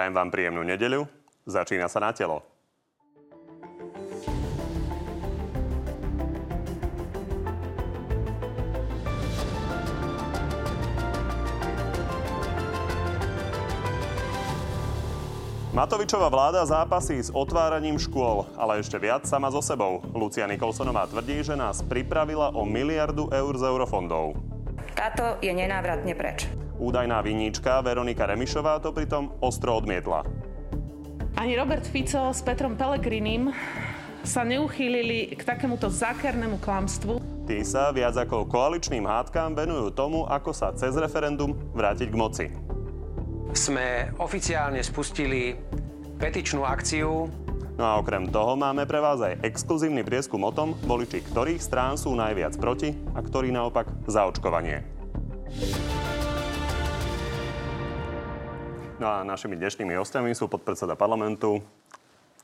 Prajem vám príjemnú nedeľu. Začína sa na telo. Matovičová vláda zápasí s otváraním škôl, ale ešte viac sama so sebou. Lucia Nikolsonová tvrdí, že nás pripravila o miliardu eur z eurofondov. Táto je nenávratne preč. Údajná viníčka Veronika Remišová to pritom ostro odmietla. Ani Robert Fico s Petrom Pelegrinim sa neuchýlili k takémuto zákernému klamstvu. Tí sa viac ako koaličným hádkám venujú tomu, ako sa cez referendum vrátiť k moci sme oficiálne spustili petičnú akciu. No a okrem toho máme pre vás aj exkluzívny prieskum o tom, voliči ktorých strán sú najviac proti a ktorí naopak za očkovanie. No a našimi dnešnými hostiami sú podpredseda parlamentu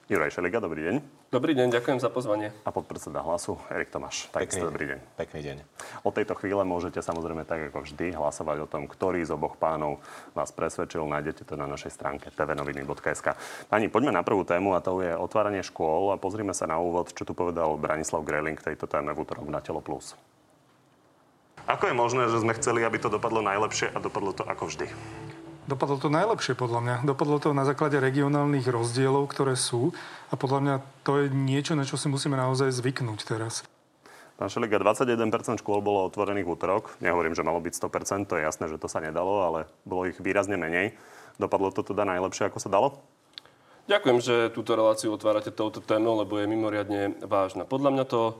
Juraj Šeliga, dobrý deň. Dobrý deň, ďakujem za pozvanie. A podpredseda hlasu Erik Tomáš. Pekný, dobrý deň. Pekný deň. Od tejto chvíle môžete samozrejme tak ako vždy hlasovať o tom, ktorý z oboch pánov vás presvedčil. Nájdete to na našej stránke tvnoviny.sk. Pani, poďme na prvú tému a to je otváranie škôl a pozrime sa na úvod, čo tu povedal Branislav Greling k tejto téme v útorok na Telo Plus. Ako je možné, že sme chceli, aby to dopadlo najlepšie a dopadlo to ako vždy? Dopadlo to najlepšie podľa mňa. Dopadlo to na základe regionálnych rozdielov, ktoré sú. A podľa mňa to je niečo, na čo si musíme naozaj zvyknúť teraz. Pán Šeliga, 21% škôl bolo otvorených v útorok. Nehovorím, že malo byť 100%, to je jasné, že to sa nedalo, ale bolo ich výrazne menej. Dopadlo to teda najlepšie, ako sa dalo? Ďakujem, že túto reláciu otvárate touto témou, lebo je mimoriadne vážna. Podľa mňa to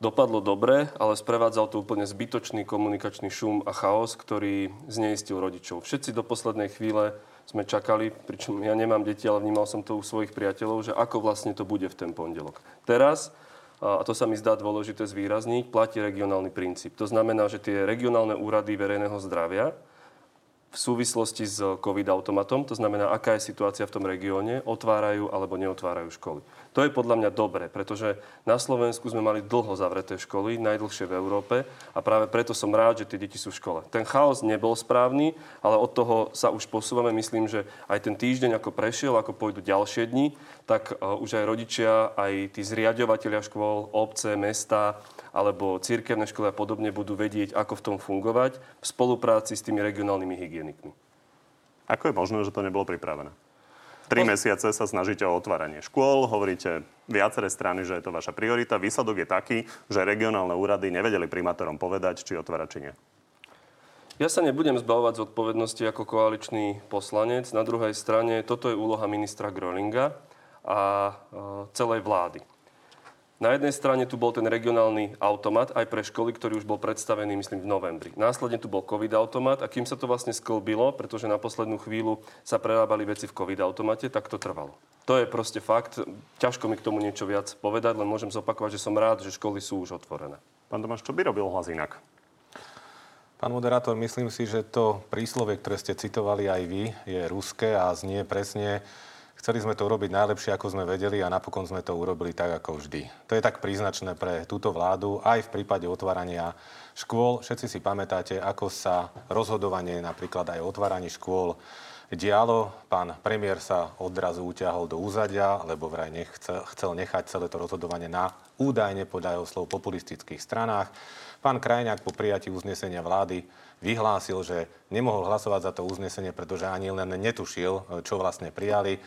dopadlo dobre, ale sprevádzal to úplne zbytočný komunikačný šum a chaos, ktorý zneistil rodičov. Všetci do poslednej chvíle sme čakali, pričom ja nemám deti, ale vnímal som to u svojich priateľov, že ako vlastne to bude v ten pondelok. Teraz, a to sa mi zdá dôležité zvýrazniť, platí regionálny princíp. To znamená, že tie regionálne úrady verejného zdravia v súvislosti s COVID-automatom, to znamená, aká je situácia v tom regióne, otvárajú alebo neotvárajú školy. To je podľa mňa dobre, pretože na Slovensku sme mali dlho zavreté školy, najdlhšie v Európe a práve preto som rád, že tie deti sú v škole. Ten chaos nebol správny, ale od toho sa už posúvame. Myslím, že aj ten týždeň, ako prešiel, ako pôjdu ďalšie dni, tak uh, už aj rodičia, aj tí zriadovateľia škôl, obce, mesta, alebo církevné školy a podobne budú vedieť, ako v tom fungovať v spolupráci s tými regionálnymi hygienikmi. Ako je možné, že to nebolo pripravené? Tri mesiace sa snažíte o otváranie škôl, hovoríte viaceré strany, že je to vaša priorita. Výsledok je taký, že regionálne úrady nevedeli primátorom povedať, či otvárať, či nie. Ja sa nebudem zbavovať z odpovednosti ako koaličný poslanec. Na druhej strane, toto je úloha ministra Groninga a e, celej vlády. Na jednej strane tu bol ten regionálny automat aj pre školy, ktorý už bol predstavený, myslím, v novembri. Následne tu bol COVID automat a kým sa to vlastne sklbilo, pretože na poslednú chvíľu sa prerábali veci v COVID automate, tak to trvalo. To je proste fakt. Ťažko mi k tomu niečo viac povedať, len môžem zopakovať, že som rád, že školy sú už otvorené. Pán Tomáš, čo by robil hlas inak? Pán moderátor, myslím si, že to príslovie, ktoré ste citovali aj vy, je ruské a znie presne Chceli sme to urobiť najlepšie, ako sme vedeli a napokon sme to urobili tak, ako vždy. To je tak príznačné pre túto vládu, aj v prípade otvárania škôl. Všetci si pamätáte, ako sa rozhodovanie napríklad aj o otváraní škôl dialo. Pán premiér sa odrazu utiahol do úzadia, lebo vraj nechcel, chcel nechať celé to rozhodovanie na údajne podľa jeho slov populistických stranách. Pán Krajňák po prijatí uznesenia vlády vyhlásil, že nemohol hlasovať za to uznesenie, pretože ani len netušil, čo vlastne prijali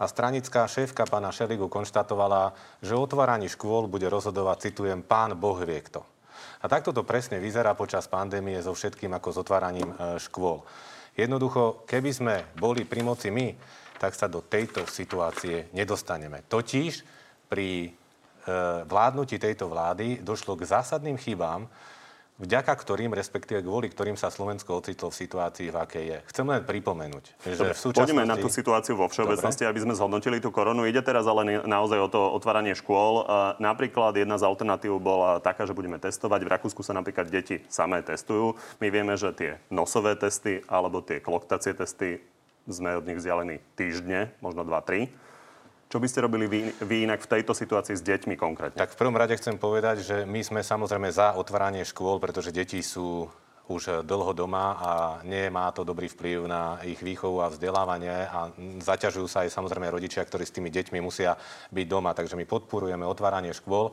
a stranická šéfka pána Šeligu konštatovala, že o otváraní škôl bude rozhodovať, citujem, pán Boh vie kto. A takto to presne vyzerá počas pandémie so všetkým ako s otváraním e, škôl. Jednoducho, keby sme boli pri moci my, tak sa do tejto situácie nedostaneme. Totiž pri e, vládnutí tejto vlády došlo k zásadným chybám, vďaka ktorým, respektíve kvôli ktorým sa Slovensko ocitlo v situácii, v akej je. Chcem len pripomenúť, že Dobre, v súčasnosti... Poďme na tú situáciu vo všeobecnosti, Dobre. aby sme zhodnotili tú koronu. Ide teraz ale naozaj o to otváranie škôl. Napríklad jedna z alternatív bola taká, že budeme testovať. V Rakúsku sa napríklad deti samé testujú. My vieme, že tie nosové testy alebo tie kloktacie testy sme od nich vzdialení týždne, možno 2-3. Čo by ste robili vy, vy inak v tejto situácii s deťmi konkrétne? Tak v prvom rade chcem povedať, že my sme samozrejme za otváranie škôl, pretože deti sú už dlho doma a nemá to dobrý vplyv na ich výchovu a vzdelávanie a zaťažujú sa aj samozrejme rodičia, ktorí s tými deťmi musia byť doma. Takže my podporujeme otváranie škôl.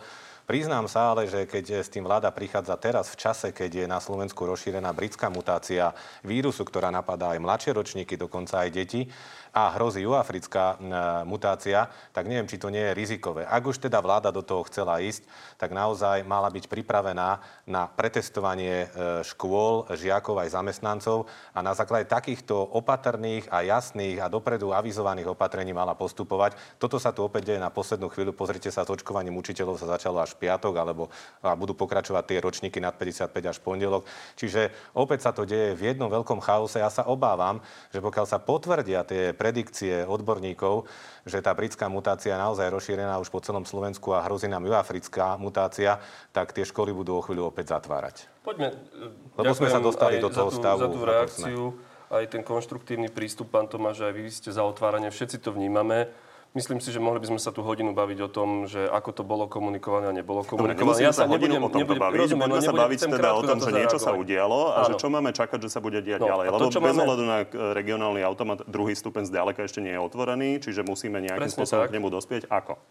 Priznám sa ale, že keď s tým vláda prichádza teraz v čase, keď je na Slovensku rozšírená britská mutácia vírusu, ktorá napadá aj mladšie ročníky, dokonca aj deti, a hrozí juafrická mutácia, tak neviem, či to nie je rizikové. Ak už teda vláda do toho chcela ísť, tak naozaj mala byť pripravená na pretestovanie e, škôl, žiakov aj zamestnancov a na základe takýchto opatrných a jasných a dopredu avizovaných opatrení mala postupovať. Toto sa tu opäť deje na poslednú chvíľu. Pozrite sa, s očkovaním učiteľov sa začalo až piatok, alebo a budú pokračovať tie ročníky nad 55 až pondelok. Čiže opäť sa to deje v jednom veľkom chaose. Ja sa obávam, že pokiaľ sa potvrdia tie predikcie odborníkov, že tá britská mutácia je naozaj rozšírená už po celom Slovensku a hrozí nám juafrická mutácia, tak tie školy budú o chvíľu opäť zatvárať. Poďme. Lebo sme sa dostali do toho za tú, stavu. Za tú reakciu, aj ten konštruktívny prístup, pán Tomáš, aj vy ste za otváranie, všetci to vnímame. Myslím si, že mohli by sme sa tu hodinu baviť o tom, že ako to bolo komunikované a nebolo komunikované. Ja sa nebudem, o tom nebudem, baviť. Rozumiem, Poďme sa baviť teda o tom, že niečo sa udialo a že čo máme čakať, že sa bude diať no, ďalej. Lebo bez ohľadu na regionálny automat druhý stupeň zďaleka ešte nie je otvorený, čiže musíme nejakým spôsobom k nemu dospieť. Ako?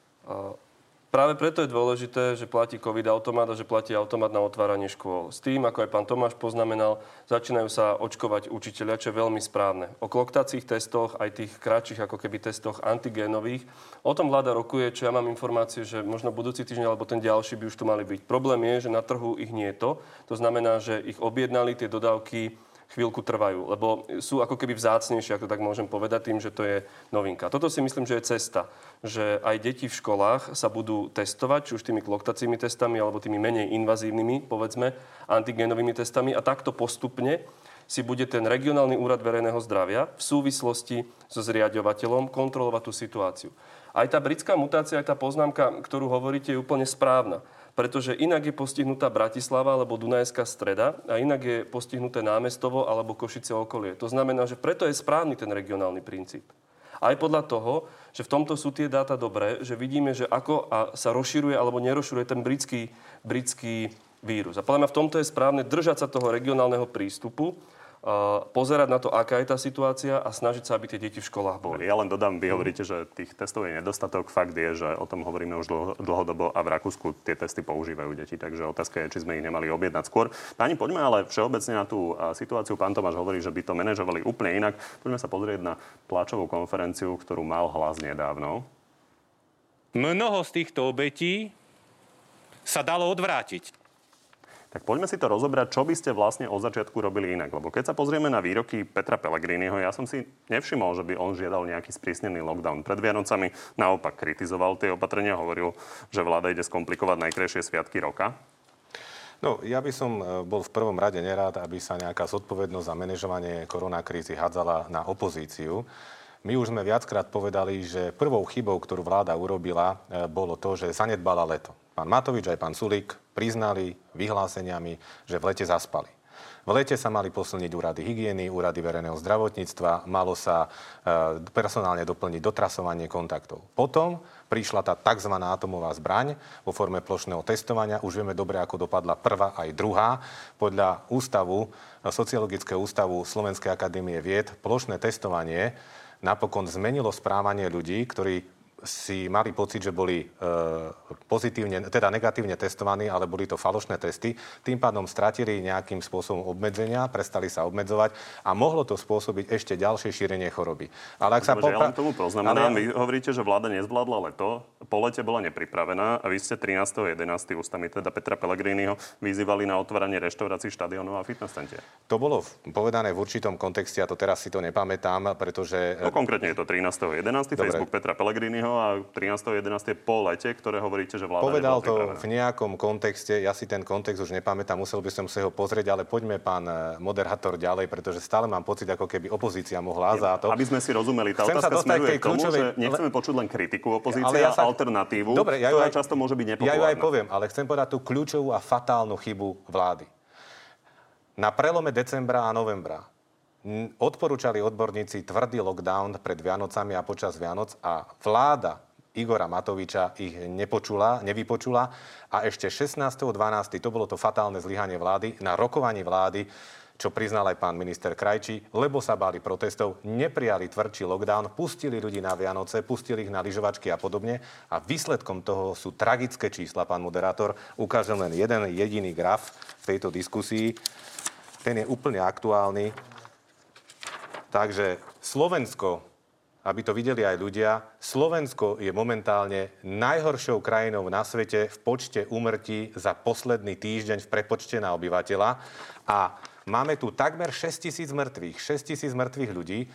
Práve preto je dôležité, že platí COVID automat a že platí automat na otváranie škôl. S tým, ako aj pán Tomáš poznamenal, začínajú sa očkovať učiteľia, čo je veľmi správne. O kloktacích testoch, aj tých kratších ako keby testoch antigénových, o tom vláda rokuje, čo ja mám informácie, že možno budúci týždeň alebo ten ďalší by už tu mali byť. Problém je, že na trhu ich nie je to. To znamená, že ich objednali tie dodávky chvíľku trvajú, lebo sú ako keby vzácnejšie, ako tak môžem povedať, tým, že to je novinka. Toto si myslím, že je cesta, že aj deti v školách sa budú testovať, či už tými kloktacími testami, alebo tými menej invazívnymi, povedzme, antigénovými testami a takto postupne si bude ten regionálny úrad verejného zdravia v súvislosti so zriadovateľom kontrolovať tú situáciu. Aj tá britská mutácia, aj tá poznámka, ktorú hovoríte, je úplne správna pretože inak je postihnutá Bratislava alebo Dunajská streda a inak je postihnuté námestovo alebo Košice okolie. To znamená, že preto je správny ten regionálny princíp. Aj podľa toho, že v tomto sú tie dáta dobré, že vidíme, že ako sa rozširuje alebo nerozširuje ten britský, britský vírus. A podľa mňa v tomto je správne držať sa toho regionálneho prístupu, pozerať na to, aká je tá situácia a snažiť sa, aby tie deti v školách boli. Ja len dodám, vy hovoríte, že tých testov je nedostatok. Fakt je, že o tom hovoríme už dlhodobo a v Rakúsku tie testy používajú deti. Takže otázka je, či sme ich nemali objednať skôr. Pani, poďme ale všeobecne na tú situáciu. Pán Tomáš hovorí, že by to manažovali úplne inak. Poďme sa pozrieť na tlačovú konferenciu, ktorú mal hlas nedávno. Mnoho z týchto obetí sa dalo odvrátiť. Tak poďme si to rozobrať, čo by ste vlastne od začiatku robili inak. Lebo keď sa pozrieme na výroky Petra Pellegriniho, ja som si nevšimol, že by on žiadal nejaký sprísnený lockdown. Pred Vianocami naopak kritizoval tie opatrenia, hovoril, že vláda ide skomplikovať najkrajšie sviatky roka. No, ja by som e, bol v prvom rade nerád, aby sa nejaká zodpovednosť za manažovanie koronakrízy hádzala na opozíciu. My už sme viackrát povedali, že prvou chybou, ktorú vláda urobila, e, bolo to, že zanedbala leto. Pán Matovič aj pán Sulík priznali vyhláseniami, že v lete zaspali. V lete sa mali posilniť úrady hygieny, úrady verejného zdravotníctva, malo sa e, personálne doplniť dotrasovanie kontaktov. Potom prišla tá tzv. atomová zbraň vo forme plošného testovania. Už vieme dobre, ako dopadla prvá aj druhá. Podľa ústavu, Sociologického ústavu Slovenskej akadémie vied, plošné testovanie napokon zmenilo správanie ľudí, ktorí si mali pocit, že boli e, pozitívne, teda negatívne testovaní, ale boli to falošné testy. Tým pádom stratili nejakým spôsobom obmedzenia, prestali sa obmedzovať a mohlo to spôsobiť ešte ďalšie šírenie choroby. Ale ak sa popra... ja tomu poznamenám, ale... vy hovoríte, že vláda nezvládla leto, po lete bola nepripravená a vy ste 13.11. ústami teda Petra Pellegriniho vyzývali na otváranie reštaurácií, štadionov a fitness centier. To bolo povedané v určitom kontexte a to teraz si to nepamätám, pretože... No konkrétne je to 13.11. Facebook Petra Pellegriniho A 13.11. po lete, ktoré hovoríte, že vláda Povedal to v nejakom kontexte, ja si ten kontext už nepamätám, musel by som sa ho pozrieť, ale poďme pán eh, moderátor ďalej, pretože stále mám pocit, ako keby opozícia mohla za to. Aby sme si rozumeli, tá Chcem otázka smeruje k tomu, kľúčovej... že nechceme počuť len kritiku opozície, ale ja sa... alternatívu, Dobre, ja ktorá aj... často môže byť nepopulárna. Ja ju aj poviem, ale chcem povedať tú kľúčovú a fatálnu chybu vlády. Na prelome decembra a novembra Odporúčali odborníci tvrdý lockdown pred Vianocami a počas Vianoc a vláda Igora Matoviča ich nepočula, nevypočula a ešte 16.12. to bolo to fatálne zlyhanie vlády na rokovaní vlády čo priznal aj pán minister Krajčí, lebo sa báli protestov, neprijali tvrdší lockdown, pustili ľudí na Vianoce, pustili ich na lyžovačky a podobne. A výsledkom toho sú tragické čísla, pán moderátor. Ukážem len jeden jediný graf v tejto diskusii. Ten je úplne aktuálny. Takže Slovensko, aby to videli aj ľudia, Slovensko je momentálne najhoršou krajinou na svete v počte úmrtí za posledný týždeň v prepočte na obyvateľa. A Máme tu takmer 6 tisíc mŕtvych, 6 tisíc mŕtvych ľudí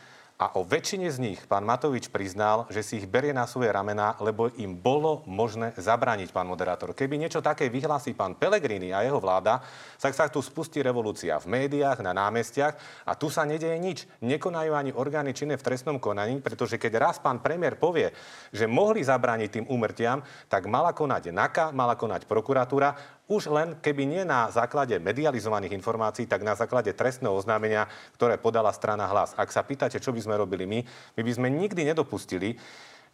a o väčšine z nich pán Matovič priznal, že si ich berie na svoje ramená, lebo im bolo možné zabrániť, pán moderátor. Keby niečo také vyhlási pán Pelegrini a jeho vláda, tak sa tu spustí revolúcia v médiách, na námestiach a tu sa nedeje nič. Nekonajú ani orgány činné v trestnom konaní, pretože keď raz pán premiér povie, že mohli zabrániť tým úmrtiam, tak mala konať NAKA, mala konať prokuratúra, už len keby nie na základe medializovaných informácií, tak na základe trestného oznámenia, ktoré podala strana hlas. Ak sa pýtate, čo by sme robili my, my by sme nikdy nedopustili,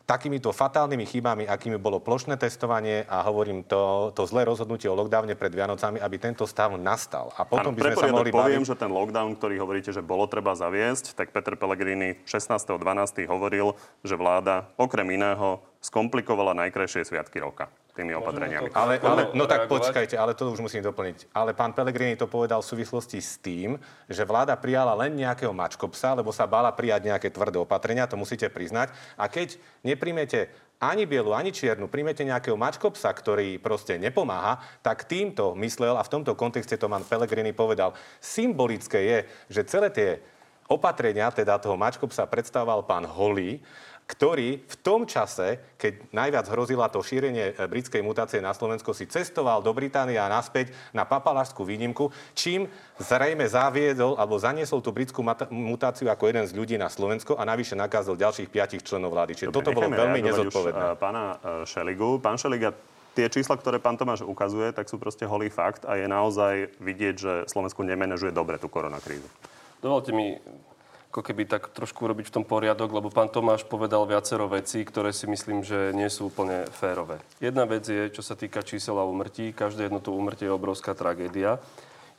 takýmito fatálnymi chybami, akými bolo plošné testovanie a hovorím to, to zlé rozhodnutie o lockdowne pred Vianocami, aby tento stav nastal. A potom ano, by sme sa mohli poviem, baviť... že ten lockdown, ktorý hovoríte, že bolo treba zaviesť, tak Peter Pellegrini 16.12. hovoril, že vláda okrem iného skomplikovala najkrajšie sviatky roka tými opatreniami. Ale, ale, no tak počkajte, ale to už musím doplniť. Ale pán Pelegrini to povedal v súvislosti s tým, že vláda prijala len nejakého mačkopsa, lebo sa bála prijať nejaké tvrdé opatrenia, to musíte priznať. A keď nepríjmete ani bielu, ani čiernu, príjmete nejakého mačkopsa, ktorý proste nepomáha, tak týmto myslel, a v tomto kontexte to pán Pelegrini povedal, symbolické je, že celé tie opatrenia, teda toho mačkopsa predstavoval pán Holý ktorý v tom čase, keď najviac hrozila to šírenie e, britskej mutácie na Slovensko, si cestoval do Británie a naspäť na papalášskú výnimku, čím zrejme zaviedol alebo zaniesol tú britskú mutáciu ako jeden z ľudí na Slovensko a navyše nakázal ďalších piatich členov vlády. Čiže Dobre, toto bolo veľmi nezodpovedné. Už, uh, pána uh, Šeligu. Pán Šeliga, tie čísla, ktoré pán Tomáš ukazuje, tak sú proste holý fakt a je naozaj vidieť, že Slovensku nemenežuje dobre tú koronakrízu. Dovolte mi ako keby tak trošku urobiť v tom poriadok, lebo pán Tomáš povedal viacero vecí, ktoré si myslím, že nie sú úplne férové. Jedna vec je, čo sa týka čísel a umrtí. Každé jedno to umrtie je obrovská tragédia.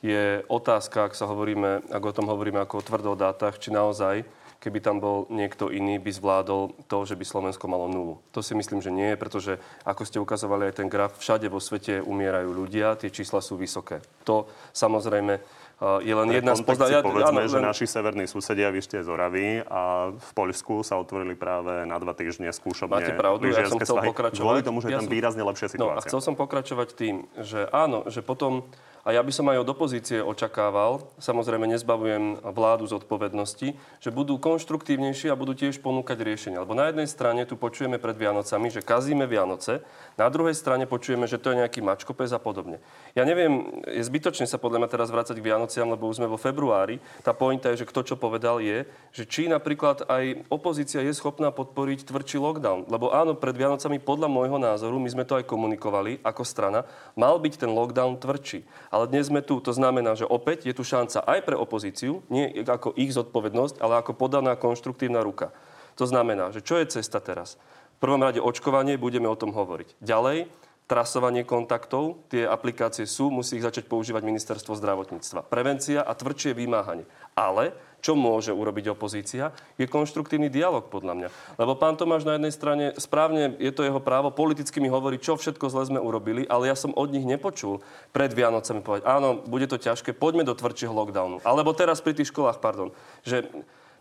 Je otázka, ak sa hovoríme, ak o tom hovoríme ako o tvrdodátach, či naozaj keby tam bol niekto iný, by zvládol to, že by Slovensko malo nulu. To si myslím, že nie pretože ako ste ukazovali aj ten graf, všade vo svete umierajú ľudia, tie čísla sú vysoké. To samozrejme je len jedna z pozdania. Povedzme, áno, že len... naši severní susedia, vy ste z Oravy a v Poľsku sa otvorili práve na dva týždne skúšobne Máte pravdu, ja som chcel spahy. pokračovať. Kvôli tomu, že je ja tam som... výrazne lepšia situácia. No a chcel som pokračovať tým, že áno, že potom a ja by som aj od opozície očakával, samozrejme nezbavujem vládu z odpovednosti, že budú konštruktívnejší a budú tiež ponúkať riešenia. Lebo na jednej strane tu počujeme pred Vianocami, že kazíme Vianoce, na druhej strane počujeme, že to je nejaký mačkopes a podobne. Ja neviem, je zbytočne sa podľa mňa teraz vrácať k Vianociam, lebo už sme vo februári. Tá pointa je, že kto čo povedal je, že či napríklad aj opozícia je schopná podporiť tvrdší lockdown. Lebo áno, pred Vianocami podľa môjho názoru, my sme to aj komunikovali ako strana, mal byť ten lockdown tvrdší. Dnes sme tu, to znamená, že opäť je tu šanca aj pre opozíciu, nie ako ich zodpovednosť, ale ako podaná konštruktívna ruka. To znamená, že čo je cesta teraz? V prvom rade očkovanie, budeme o tom hovoriť. Ďalej, trasovanie kontaktov, tie aplikácie sú, musí ich začať používať ministerstvo zdravotníctva. Prevencia a tvrdšie vymáhanie. Ale čo môže urobiť opozícia, je konštruktívny dialog podľa mňa. Lebo pán Tomáš na jednej strane, správne je to jeho právo, politicky mi hovorí, čo všetko zle sme urobili, ale ja som od nich nepočul pred Vianocami povedať, áno, bude to ťažké, poďme do tvrdšieho lockdownu. Alebo teraz pri tých školách, pardon, že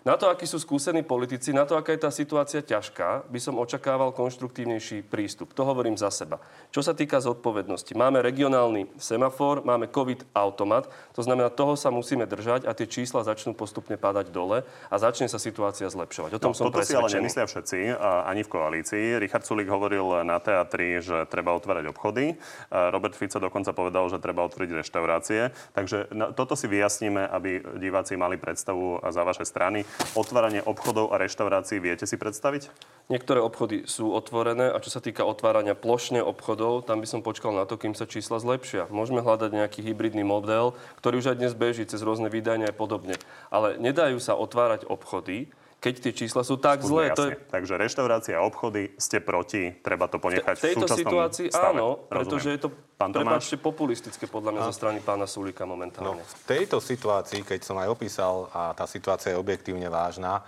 na to, akí sú skúsení politici, na to, aká je tá situácia ťažká, by som očakával konštruktívnejší prístup. To hovorím za seba. Čo sa týka zodpovednosti, máme regionálny semafor, máme COVID-automat, to znamená, toho sa musíme držať a tie čísla začnú postupne padať dole a začne sa situácia zlepšovať. O tom no, som toto si ale nemyslia všetci, ani v koalícii. Richard Sulik hovoril na teatri, že treba otvárať obchody. Robert Fico dokonca povedal, že treba otvoriť reštaurácie. Takže toto si vyjasníme, aby diváci mali predstavu za vaše strany otváranie obchodov a reštaurácií viete si predstaviť? Niektoré obchody sú otvorené a čo sa týka otvárania plošne obchodov, tam by som počkal na to, kým sa čísla zlepšia. Môžeme hľadať nejaký hybridný model, ktorý už aj dnes beží cez rôzne vydania a podobne. Ale nedajú sa otvárať obchody, keď tie čísla sú tak zlé. To je... Takže reštaurácie a obchody ste proti, treba to ponechať v tejto v situácii stave. áno, pretože je to Pán prepáčte, populistické podľa mňa no. zo strany pána Sulika momentálne. No, v tejto situácii, keď som aj opísal, a tá situácia je objektívne vážna,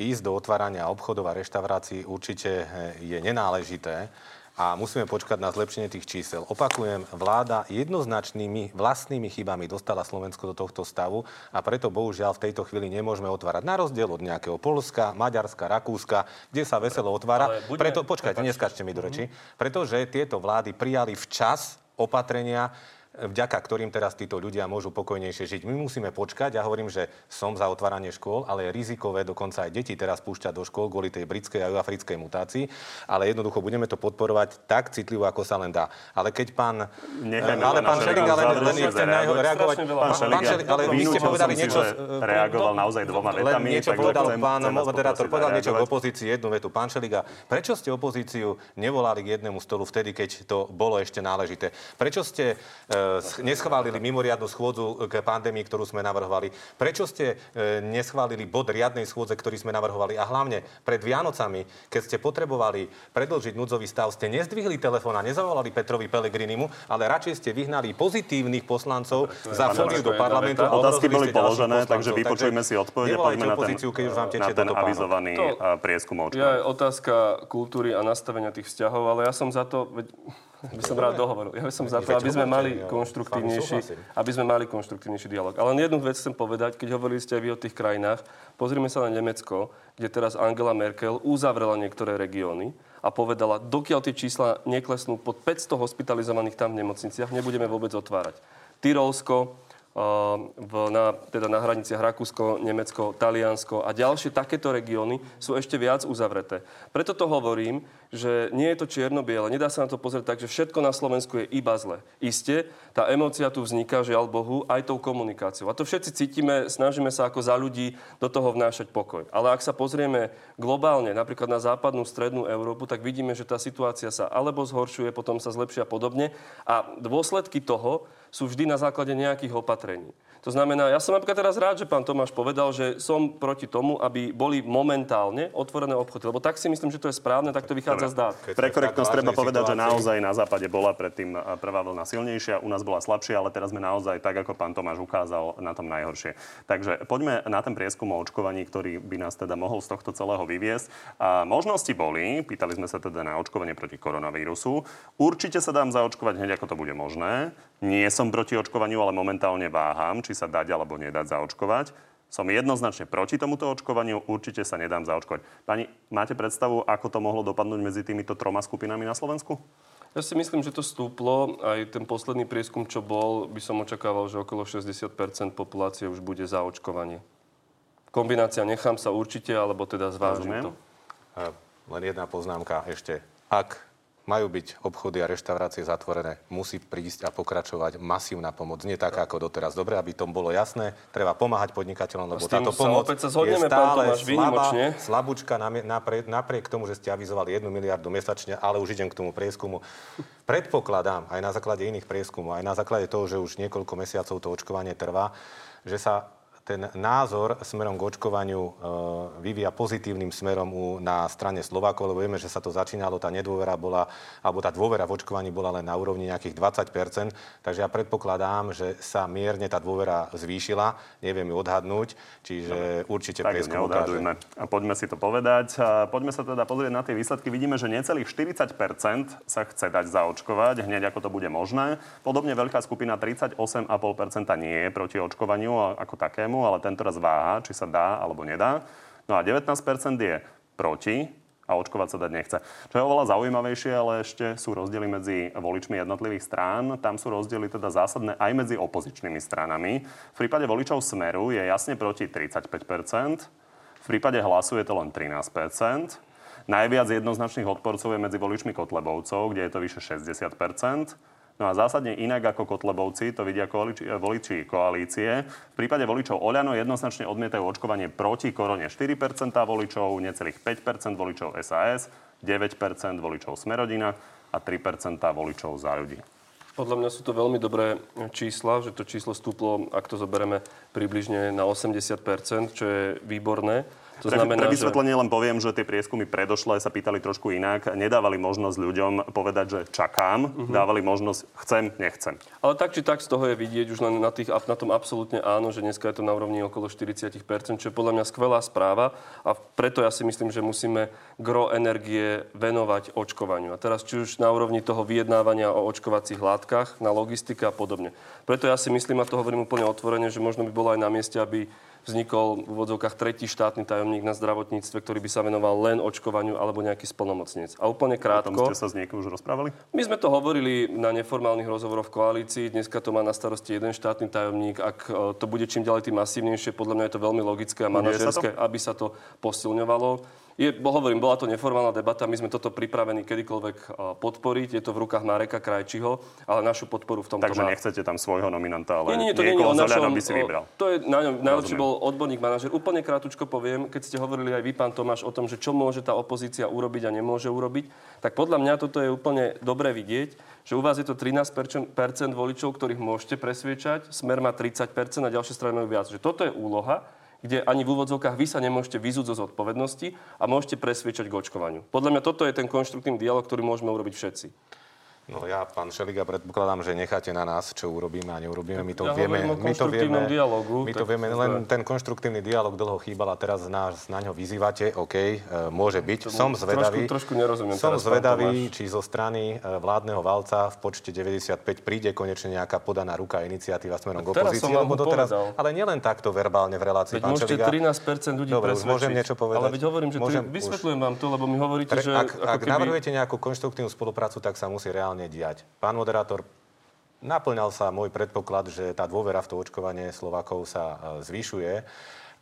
ísť do otvárania obchodov a reštaurácií určite je nenáležité a musíme počkať na zlepšenie tých čísel. Opakujem, vláda jednoznačnými vlastnými chybami dostala Slovensko do tohto stavu a preto bohužiaľ v tejto chvíli nemôžeme otvárať. Na rozdiel od nejakého Polska, Maďarska, Rakúska, kde sa veselo otvára. Budeme... Preto, počkajte, neskačte mi do reči. Pretože tieto vlády prijali včas opatrenia, vďaka ktorým teraz títo ľudia môžu pokojnejšie žiť. My musíme počkať, ja hovorím, že som za otváranie škôl, ale je rizikové dokonca aj deti teraz púšťať do škôl kvôli tej britskej a africkej mutácii, ale jednoducho budeme to podporovať tak citlivo, ako sa len dá. Ale keď pán... Nechajme ale pán Šelik, ale len nechcem na jeho reagovať. Pán Šelik, ale vy ste povedali niečo... Reagoval naozaj dvoma vetami. Niečo povedal pán moderátor, povedal niečo k opozícii, jednu vetu. Pán Šeliga, prečo ste opozíciu nevolali k jednému stolu vtedy, keď to bolo ešte náležité? Prečo ste neschválili mimoriadnu schôdzu k pandémii, ktorú sme navrhovali? Prečo ste e, neschválili bod riadnej schôdze, ktorý sme navrhovali? A hlavne pred Vianocami, keď ste potrebovali predlžiť núdzový stav, ste nezdvihli telefón a nezavolali Petrovi Pelegrinimu, ale radšej ste vyhnali pozitívnych poslancov za fóliu do parlamentu. Otázky boli položené, takže vypočujme si odpovede. Poďme na ten, keď už vám na ten avizovaný to, prieskum Ja je otázka kultúry a nastavenia tých vzťahov, ale ja som za to, by som rád dohovoril. Ja by som za to, aby sme mali konštruktívnejší, aby sme mali konštruktívnejší dialog. Ale len jednu vec chcem povedať, keď hovorili ste aj vy o tých krajinách, pozrime sa na Nemecko, kde teraz Angela Merkel uzavrela niektoré regióny a povedala, dokiaľ tie čísla neklesnú pod 500 hospitalizovaných tam v nemocniciach, nebudeme vôbec otvárať. Tyrolsko, v, na, teda na hraniciach Rakúsko, Nemecko, Taliansko a ďalšie takéto regióny sú ešte viac uzavreté. Preto to hovorím, že nie je to čierno-biele. Nedá sa na to pozrieť tak, že všetko na Slovensku je iba zle. Isté, tá emócia tu vzniká, žiaľ Bohu, aj tou komunikáciou. A to všetci cítime, snažíme sa ako za ľudí do toho vnášať pokoj. Ale ak sa pozrieme globálne, napríklad na západnú, strednú Európu, tak vidíme, že tá situácia sa alebo zhoršuje, potom sa zlepšia podobne. A dôsledky toho sú vždy na základe nejakých opatrení. To znamená, ja som napríklad teraz rád, že pán Tomáš povedal, že som proti tomu, aby boli momentálne otvorené obchody. Lebo tak si myslím, že to je správne, tak to vychádza z dát. Pre korektnosť treba povedať, že naozaj na západe bola predtým prvá vlna silnejšia, u nás bola slabšia, ale teraz sme naozaj, tak ako pán Tomáš ukázal, na tom najhoršie. Takže poďme na ten prieskum o očkovaní, ktorý by nás teda mohol z tohto celého vyviesť. A možnosti boli, pýtali sme sa teda na očkovanie proti koronavírusu. Určite sa dám zaočkovať hneď, ako to bude možné. Nie som proti očkovaniu, ale momentálne váham, či sa dať alebo nedať zaočkovať. Som jednoznačne proti tomuto očkovaniu, určite sa nedám zaočkovať. Pani, máte predstavu, ako to mohlo dopadnúť medzi týmito troma skupinami na Slovensku? Ja si myslím, že to stúplo. Aj ten posledný prieskum, čo bol, by som očakával, že okolo 60% populácie už bude za očkovanie. Kombinácia nechám sa určite, alebo teda zvážim to. Len jedna poznámka ešte. Ak majú byť obchody a reštaurácie zatvorené, musí prísť a pokračovať masívna pomoc. Nie taká ako doteraz. Dobre, aby tom bolo jasné, treba pomáhať podnikateľom, lebo táto pomoc sa zhodneme, je stále slabá, slabúčka napriek, napriek tomu, že ste avizovali 1 miliardu mesačne, ale už idem k tomu prieskumu. Predpokladám, aj na základe iných prieskumov, aj na základe toho, že už niekoľko mesiacov to očkovanie trvá, že sa ten názor smerom k očkovaniu e, vyvíja pozitívnym smerom u, na strane Slovákov, lebo vieme, že sa to začínalo, tá nedôvera bola, alebo tá dôvera v očkovaní bola len na úrovni nejakých 20% Takže ja predpokladám, že sa mierne tá dôvera zvýšila. Neviem ju odhadnúť, čiže no, určite tak neodhadujme. A poďme si to povedať. A poďme sa teda pozrieť na tie výsledky. Vidíme, že necelých 40% sa chce dať zaočkovať, hneď ako to bude možné. Podobne veľká skupina 38,5% nie je proti očkovaniu ako takému ale tento raz váha, či sa dá alebo nedá. No a 19% je proti a očkovať sa dať nechce. Čo je oveľa zaujímavejšie, ale ešte sú rozdiely medzi voličmi jednotlivých strán. Tam sú rozdiely teda zásadné aj medzi opozičnými stranami. V prípade voličov Smeru je jasne proti 35%, v prípade hlasu je to len 13%. Najviac jednoznačných odporcov je medzi voličmi Kotlebovcov, kde je to vyše 60 No a zásadne inak ako Kotlebovci, to vidia voliči, voliči koalície. V prípade voličov Oľano jednoznačne odmietajú očkovanie proti korone 4% voličov, necelých 5% voličov SAS, 9% voličov Smerodina a 3% voličov za ľudí. Podľa mňa sú to veľmi dobré čísla, že to číslo stúplo, ak to zoberieme, približne na 80%, čo je výborné. To pre, znamená, pre že- vysvetlenie len poviem, že tie prieskumy predošlé sa pýtali trošku inak. Nedávali možnosť ľuďom povedať, že čakám. Mhm. Dávali možnosť chcem, nechcem. Ale tak či tak z toho je vidieť už len na, tých, na tom absolútne áno, že dneska je to na úrovni okolo 40%, čo je podľa mňa skvelá správa a preto ja si myslím, že musíme gro energie venovať očkovaniu. A teraz či už na úrovni toho vyjednávania o očkovacích látkach, na logistike a podobne. Preto ja si myslím, a to hovorím úplne otvorene, že možno by bolo aj na mieste, aby vznikol v úvodzovkách tretí štátny tajomník na zdravotníctve, ktorý by sa venoval len očkovaniu alebo nejaký splnomocnec. A úplne O tom krátko. ste sa s niekým už rozprávali? My sme to hovorili na neformálnych rozhovoroch v koalícii. Dneska to má na starosti jeden štátny tajomník. Ak e, to bude čím ďalej tým masívnejšie, podľa mňa je to veľmi logické a manažerské, aby sa to posilňovalo. Je, hovorím, bola to neformálna debata, my sme toto pripravení kedykoľvek podporiť. Je to v rukách Mareka Krajčiho, ale našu podporu v tomto Takže má. nechcete tam svojho nominanta, ale Nie, nie, nie, to nie o Oľano našom... by si vybral. To je na ňom, najlepší bol odborník manažer. Úplne krátko poviem, keď ste hovorili aj vy, pán Tomáš, o tom, že čo môže tá opozícia urobiť a nemôže urobiť, tak podľa mňa toto je úplne dobre vidieť, že u vás je to 13% voličov, ktorých môžete presviečať, Smer má 30% a ďalšie strany majú viac. Že toto je úloha, kde ani v úvodzovkách vy sa nemôžete vyzúť zo zodpovednosti a môžete presviečať k očkovaniu. Podľa mňa toto je ten konštruktívny dialog, ktorý môžeme urobiť všetci. No ja, pán Šeliga, predpokladám, že necháte na nás, čo urobíme a neurobíme. My to Ja vieme. My to vieme, dialógu, my to vieme len ten konštruktívny dialog dlho chýbal a teraz nás na ňo vyzývate. OK, e, môže byť. Som trošku- zvedavý. trošku nerozumiem Som teraz, zvedavý, či zo strany e, vládneho valca v počte 95 príde konečne nejaká podaná ruka iniciatíva smerom k opozícii. lebo doteraz, ale nielen takto verbálne v relácii, Veď pán Šeliga. 13% ľudí Dobre, môžem niečo povedať? Ale veď hovorím, že Môžem vysvetľujem vám to, lebo mi hovoríte, že ak, ak navrhujete nejakú konštruktívnu spoluprácu, tak sa musí reálne diať. Pán moderátor, naplňal sa môj predpoklad, že tá dôvera v to očkovanie Slovakov sa e, zvyšuje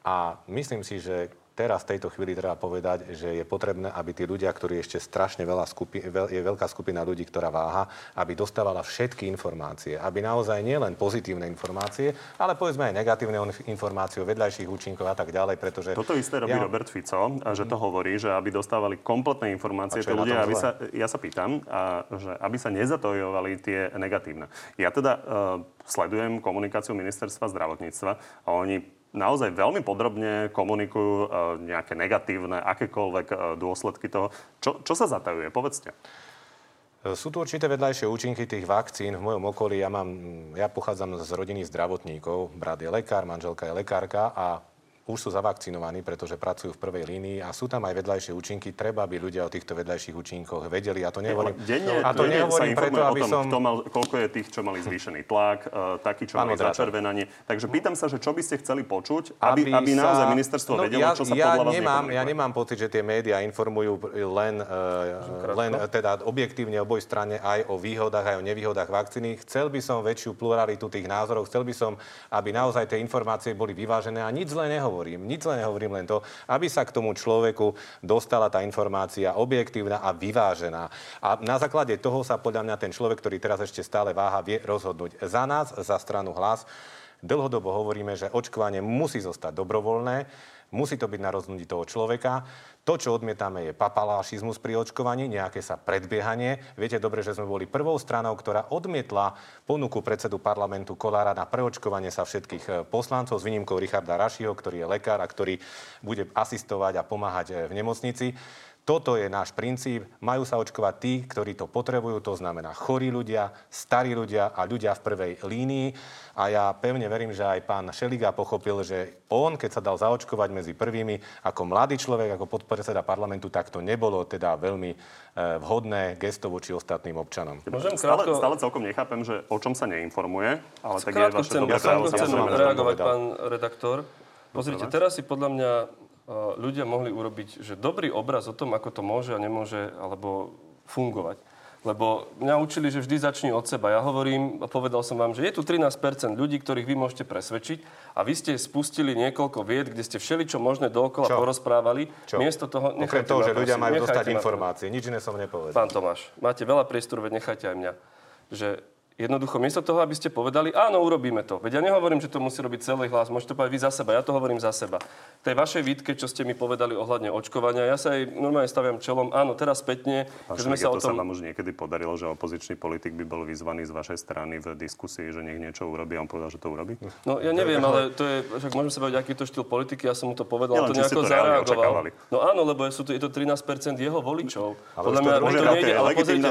a myslím si, že teraz v tejto chvíli treba povedať, že je potrebné, aby tí ľudia, ktorí ešte strašne veľa skupi, veľ, je veľká skupina ľudí, ktorá váha, aby dostávala všetky informácie. Aby naozaj nielen pozitívne informácie, ale povedzme aj negatívne informácie o vedľajších účinkov a tak ďalej, pretože... Toto isté robí Ja- Robert Fico, že to hovorí, že aby dostávali kompletné informácie tí ľudia, aby sa, ja sa pýtam, a, že aby sa nezatojovali tie negatívne. Ja teda uh, sledujem komunikáciu ministerstva zdravotníctva a oni naozaj veľmi podrobne komunikujú uh, nejaké negatívne, akékoľvek uh, dôsledky toho. Čo, čo sa zatajuje? Povedzte. Sú tu určité vedľajšie účinky tých vakcín. V mojom okolí ja, mám, ja pochádzam z rodiny zdravotníkov. Brat je lekár, manželka je lekárka a už sú zavakcinovaní, pretože pracujú v prvej línii a sú tam aj vedľajšie účinky. Treba, aby ľudia o týchto vedľajších účinkoch vedeli. A to nehovorím, Denne, a to denne sa nehovorím preto, aby o tom, som... kto mal, koľko je tých, čo mali zvýšený tlak, uh, takí, čo Pán mali začervenanie. Takže pýtam sa, že čo by ste chceli počuť, aby, aby, sa- naozaj ministerstvo No, vedelo, ja, čo sa ja podľa vás nemám, ja nemám pocit, že tie médiá informujú len, uh, len teda objektívne oboj strane aj o výhodách, aj o nevýhodách vakcíny. Chcel by som väčšiu pluralitu tých názorov, chcel by som, aby naozaj tie informácie boli vyvážené a nič zle nehovorím. Nič zle nehovorím len to, aby sa k tomu človeku dostala tá informácia objektívna a vyvážená. A na základe toho sa podľa mňa ten človek, ktorý teraz ešte stále váha, vie rozhodnúť. Za nás, za stranu hlas, Dlhodobo hovoríme, že očkovanie musí zostať dobrovoľné, musí to byť na rozhodnutí toho človeka. To, čo odmietame, je papalášizmus pri očkovaní, nejaké sa predbiehanie. Viete dobre, že sme boli prvou stranou, ktorá odmietla ponuku predsedu parlamentu Kolára na preočkovanie sa všetkých e, poslancov s výnimkou Richarda Rašiho, ktorý je lekár a ktorý bude asistovať a pomáhať e, v nemocnici. Toto je náš princíp. Majú sa očkovať tí, ktorí to potrebujú, to znamená chorí ľudia, starí ľudia a ľudia v prvej línii. A ja pevne verím, že aj pán Šeliga pochopil, že on, keď sa dal zaočkovať medzi prvými, ako mladý človek, ako podpredseda parlamentu, tak to nebolo teda veľmi eh, vhodné gesto voči ostatným občanom. Môžem Stále, krátko, stále celkom nechápem, že o čom sa neinformuje, ale tak je vaše chcem, dobré ja právo ja chcem reagovať, pán redaktor. Pozrite, teraz si podľa mňa ľudia mohli urobiť, že dobrý obraz o tom, ako to môže a nemôže, alebo fungovať. Lebo mňa učili, že vždy začni od seba. Ja hovorím, a povedal som vám, že je tu 13% ľudí, ktorých vy môžete presvedčiť a vy ste spustili niekoľko vied, kde ste všeličo možné dookola Čo? porozprávali. Čo? Miesto toho... Okrem toho, že ľudia majú dostať informácie. Nič iné som nepovedal. Pán Tomáš, máte veľa priestoru, veď nechajte aj mňa. Že Jednoducho, miesto toho, aby ste povedali, áno, urobíme to. Veď ja nehovorím, že to musí robiť celý hlas, môžete to povedať vy za seba, ja to hovorím za seba. Tej vašej výtke, čo ste mi povedali ohľadne očkovania, ja sa aj normálne staviam čelom, áno, teraz spätne, keď sme sa o tom... sa vám už niekedy podarilo, že opozičný politik by bol vyzvaný z vašej strany v diskusii, že nech niečo urobí a on povedal, že to urobí? No ja neviem, ale to je, však môžeme sa baviť, aký to štýl politiky, ja som mu to povedal, Nielen, to nejako to zareagoval. No áno, lebo sú to, je to 13% jeho voličov. Ale Podľa mňa to nejde, ale pozrite,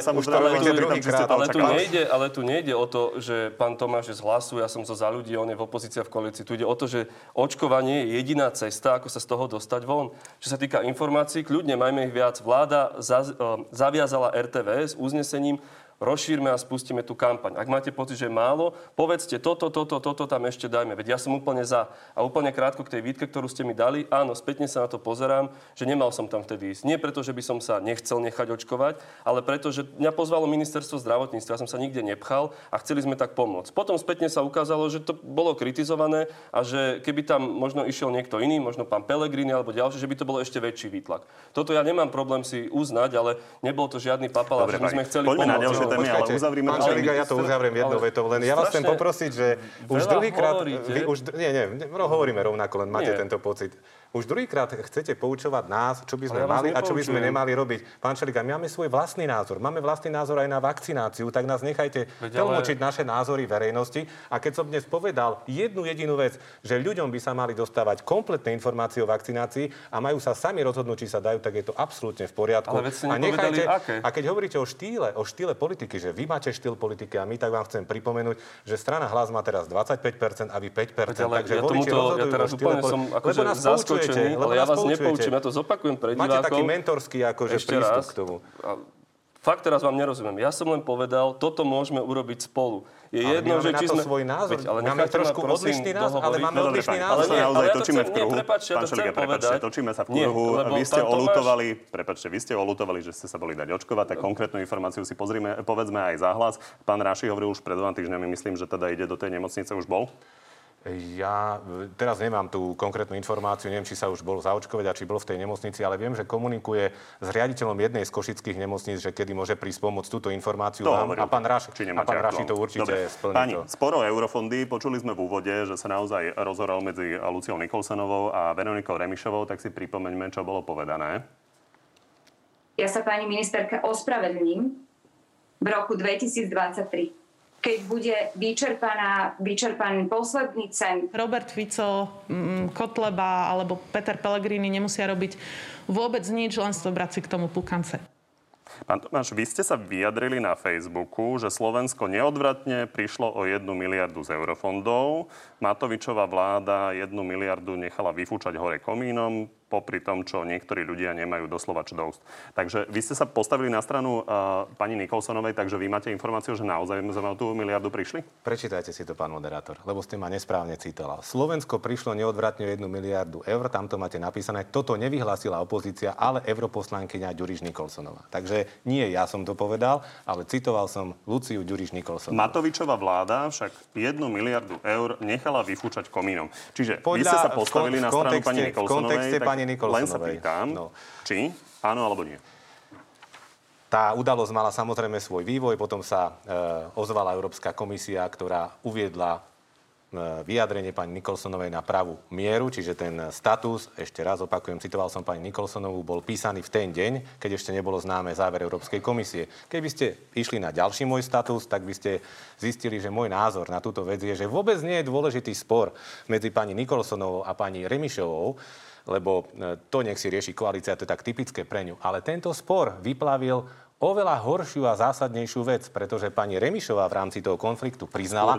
ale tu nejde, ale tu nejde o to, že pán Tomáš je z hlasu, ja som zo za ľudí, on je v opozícii v koalícii. Tu ide o to, že očkovanie je jediná cesta, ako sa z toho dostať von. Čo sa týka informácií, kľudne majme ich viac. Vláda e, zaviazala RTVS uznesením rozšírme a spustíme tú kampaň. Ak máte pocit, že je málo, povedzte toto, toto, toto tam ešte dajme. Veď ja som úplne za. A úplne krátko k tej výtke, ktorú ste mi dali, áno, spätne sa na to pozerám, že nemal som tam vtedy ísť. Nie preto, že by som sa nechcel nechať očkovať, ale preto, že mňa pozvalo ministerstvo zdravotníctva, ja som sa nikde nepchal a chceli sme tak pomôcť. Potom spätne sa ukázalo, že to bolo kritizované a že keby tam možno išiel niekto iný, možno pán Pelegrini alebo ďalší, že by to bolo ešte väčší výtlak. Toto ja nemám problém si uznať, ale nebol to žiadny papal, že my sme chceli pomôcť témy, ale uzavrime Pán Čeliga, ja to uzavriem jednou vetou, len ja vás chcem poprosiť, že už druhýkrát... Vy už, nie, nie, hovoríme rovnako, len máte tento pocit. Už druhýkrát chcete poučovať nás, čo by sme ja mali a čo by sme nemali robiť. Pán Čeliga, my máme svoj vlastný názor. Máme vlastný názor aj na vakcináciu, tak nás nechajte tlmočiť ale... naše názory verejnosti. A keď som dnes povedal jednu jedinú vec, že ľuďom by sa mali dostávať kompletné informácie o vakcinácii a majú sa sami rozhodnúť, či sa dajú, tak je to absolútne v poriadku. Ale a, nechajte, aké? a keď hovoríte o štýle, o štýle politiky, že vy máte štýl politiky a my tak vám chcem pripomenúť, že strana hlas má teraz 25% a vy 5%. Ale takže ja tomuto, ja teraz úplne som akože zaskočený, ale ja vás nepoučím, ja to zopakujem pre divákov. Máte taký mentorský akože prístup raz. k tomu. Fakt teraz vám nerozumiem. Ja som len povedal, toto môžeme urobiť spolu. Je ale jedno, že či sme... svoj názor. Veď, ale máme trošku ma, odlišný názor, ale máme odlišný názor. Ale, nie, ale ja točíme v kruhu. Prepačte, ja to chcem povedať. točíme sa v kruhu. vy ste olutovali, prepačte, vy ste olutovali, že ste sa boli dať očkovať, tak konkrétnu informáciu si pozrime, povedzme aj záhlas. Pán Ráši hovoril už pred dvoma týždňami, myslím, že teda ide do tej nemocnice, už bol. Ja teraz nemám tú konkrétnu informáciu, neviem, či sa už bol zaočkovať a či bol v tej nemocnici, ale viem, že komunikuje s riaditeľom jednej z košických nemocníc, že kedy môže prísť pomôcť túto informáciu to vám. A pán, Raš, a pán Raši to určite Dobre. splní. Pani, to. sporo eurofondy, počuli sme v úvode, že sa naozaj rozhoral medzi Luciou Nikolsonovou a Veronikou Remišovou, tak si pripomeňme, čo bolo povedané. Ja sa pani ministerka ospravedlním v roku 2023 keď bude vyčerpaná, vyčerpaný posledný cen. Robert Fico, mm, Kotleba alebo Peter Pellegrini nemusia robiť vôbec nič, len zobrať si k tomu pukance. Pán Tomáš, vy ste sa vyjadrili na Facebooku, že Slovensko neodvratne prišlo o jednu miliardu z eurofondov. Matovičová vláda jednu miliardu nechala vyfúčať hore komínom popri tom, čo niektorí ľudia nemajú doslova čo dosť. Takže vy ste sa postavili na stranu uh, pani Nikolsonovej, takže vy máte informáciu, že naozaj sme o tú miliardu prišli? Prečítajte si to, pán moderátor, lebo ste ma nesprávne citoval. Slovensko prišlo neodvratne o jednu miliardu eur, tam to máte napísané. Toto nevyhlásila opozícia, ale europoslankyňa Ďuriš Nikolsonová. Takže nie ja som to povedal, ale citoval som Luciu Ďuriš Nikolsonová. Matovičová vláda však jednu miliardu eur nechala vyfúčať komínom. Čiže Podľa, vy ste sa postavili v, na stranu pani Nikolsonovej pani Nikolsonovej. Len sa pýtam, no. či áno alebo nie. Tá udalosť mala samozrejme svoj vývoj, potom sa e, ozvala Európska komisia, ktorá uviedla e, vyjadrenie pani Nikolsonovej na pravú mieru, čiže ten status, ešte raz opakujem, citoval som pani Nikolsonovú, bol písaný v ten deň, keď ešte nebolo známe záver Európskej komisie. Keby ste išli na ďalší môj status, tak by ste zistili, že môj názor na túto vec je, že vôbec nie je dôležitý spor medzi pani Nikolsonovou a pani Remišovou, lebo e, to nech si rieši koalícia, to je tak typické pre ňu. Ale tento spor vyplavil oveľa horšiu a zásadnejšiu vec, pretože pani Remišová v rámci toho konfliktu priznala,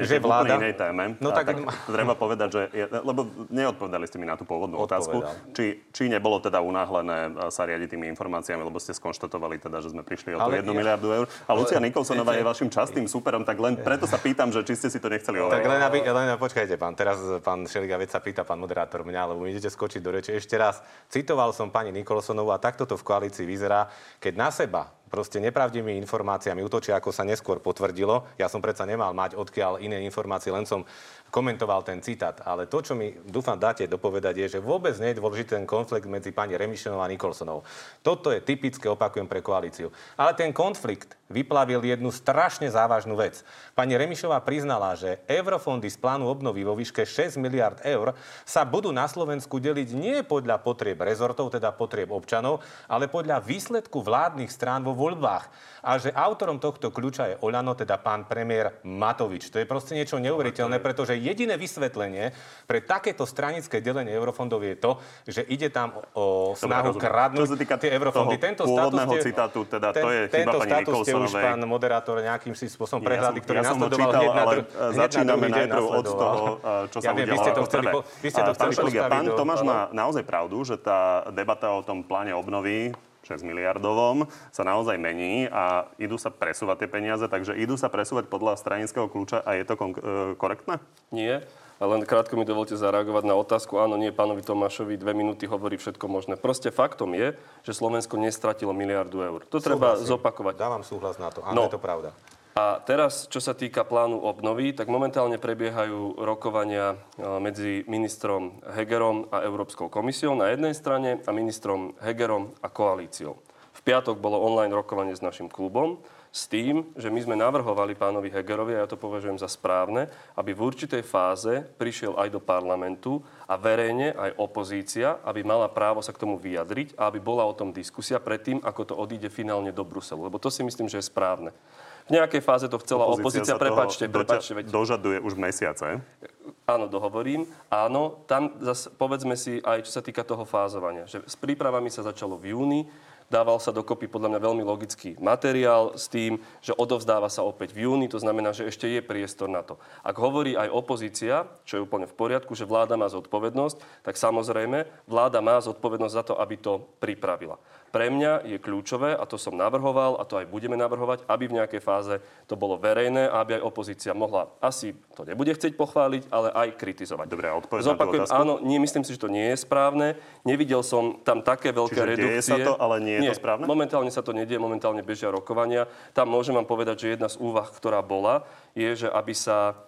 že vláda... inej téme, no tak... tak treba povedať, že... Je, lebo neodpovedali ste mi na tú pôvodnú otázku, či, či nebolo teda unáhlené sa riadiť tými informáciami, lebo ste skonštatovali teda, že sme prišli o tú jednu ja... miliardu eur. A Lucia Nikolsonová je vašim častým superom, tak len preto sa pýtam, že či ste si to nechceli overiť. Tak len, aby, len počkajte, pán, teraz pán Šeliga vec sa pýta, pán moderátor mňa, lebo mi idete skočiť do reči ešte raz. Citoval som pani Nikolsonovú a takto to v koalícii vyzerá, keď na seba 된다. Proste nepravdivými informáciami útočia, ako sa neskôr potvrdilo. Ja som predsa nemal mať odkiaľ iné informácie, len som komentoval ten citát. Ale to, čo mi dúfam dáte dopovedať, je, že vôbec nie je dôležitý ten konflikt medzi pani Remišenou a Nikolsonou. Toto je typické, opakujem, pre koalíciu. Ale ten konflikt vyplavil jednu strašne závažnú vec. Pani Remišová priznala, že eurofondy z plánu obnovy vo výške 6 miliard eur sa budú na Slovensku deliť nie podľa potrieb rezortov, teda potrieb občanov, ale podľa výsledku vládnych strán vo voľbách. A že autorom tohto kľúča je Oľano, teda pán premiér Matovič. To je proste niečo neuveriteľné, pretože jediné vysvetlenie pre takéto stranické delenie eurofondov je to, že ide tam o snahu kradnúť tie eurofondy. Tento status ste, citátu, teda ten, to je tento status ste už, pán moderátor, nejakým si spôsobom prehľadli, ktorý ja nasledoval hneď na, dru- začíname najprv od toho, čo sa ja viem, vy ste to chceli, po, vy ste to chceli Pán Tomáš má naozaj pravdu, že tá debata o tom pláne obnovy 6 miliardovom sa naozaj mení a idú sa presúvať tie peniaze, takže idú sa presúvať podľa stranického kľúča a je to kon- e, korektné? Nie. Len krátko mi dovolte zareagovať na otázku. Áno, nie, pánovi Tomášovi dve minúty hovorí všetko možné. Proste faktom je, že Slovensko nestratilo miliardu eur. To treba zopakovať. Dávam súhlas na to. Áno, no, je to pravda. A teraz, čo sa týka plánu obnovy, tak momentálne prebiehajú rokovania e, medzi ministrom Hegerom a Európskou komisiou na jednej strane a ministrom Hegerom a koalíciou. V piatok bolo online rokovanie s našim klubom s tým, že my sme navrhovali pánovi Hegerovi, a ja to považujem za správne, aby v určitej fáze prišiel aj do parlamentu a verejne aj opozícia, aby mala právo sa k tomu vyjadriť a aby bola o tom diskusia predtým, ako to odíde finálne do Bruselu. Lebo to si myslím, že je správne. V nejakej fáze to chcela opozícia, opozícia prepačte, prepačte. Veď... Dožaduje už mesiace. Áno, dohovorím. Áno, tam zase povedzme si aj, čo sa týka toho fázovania, že s prípravami sa začalo v júni, Dával sa dokopy podľa mňa veľmi logický materiál s tým, že odovzdáva sa opäť v júni, to znamená, že ešte je priestor na to. Ak hovorí aj opozícia, čo je úplne v poriadku, že vláda má zodpovednosť, tak samozrejme vláda má zodpovednosť za to, aby to pripravila. Pre mňa je kľúčové, a to som navrhoval, a to aj budeme navrhovať, aby v nejakej fáze to bolo verejné a aby aj opozícia mohla, asi to nebude chcieť pochváliť, ale aj kritizovať. Dobre, odpoveď Zopakujem, áno, nie, myslím si, že to nie je správne. Nevidel som tam také veľké Čiže redukcie. Deje sa to, ale nie je nie, to správne? momentálne sa to nedie, momentálne bežia rokovania. Tam môžem vám povedať, že jedna z úvah, ktorá bola, je, že aby sa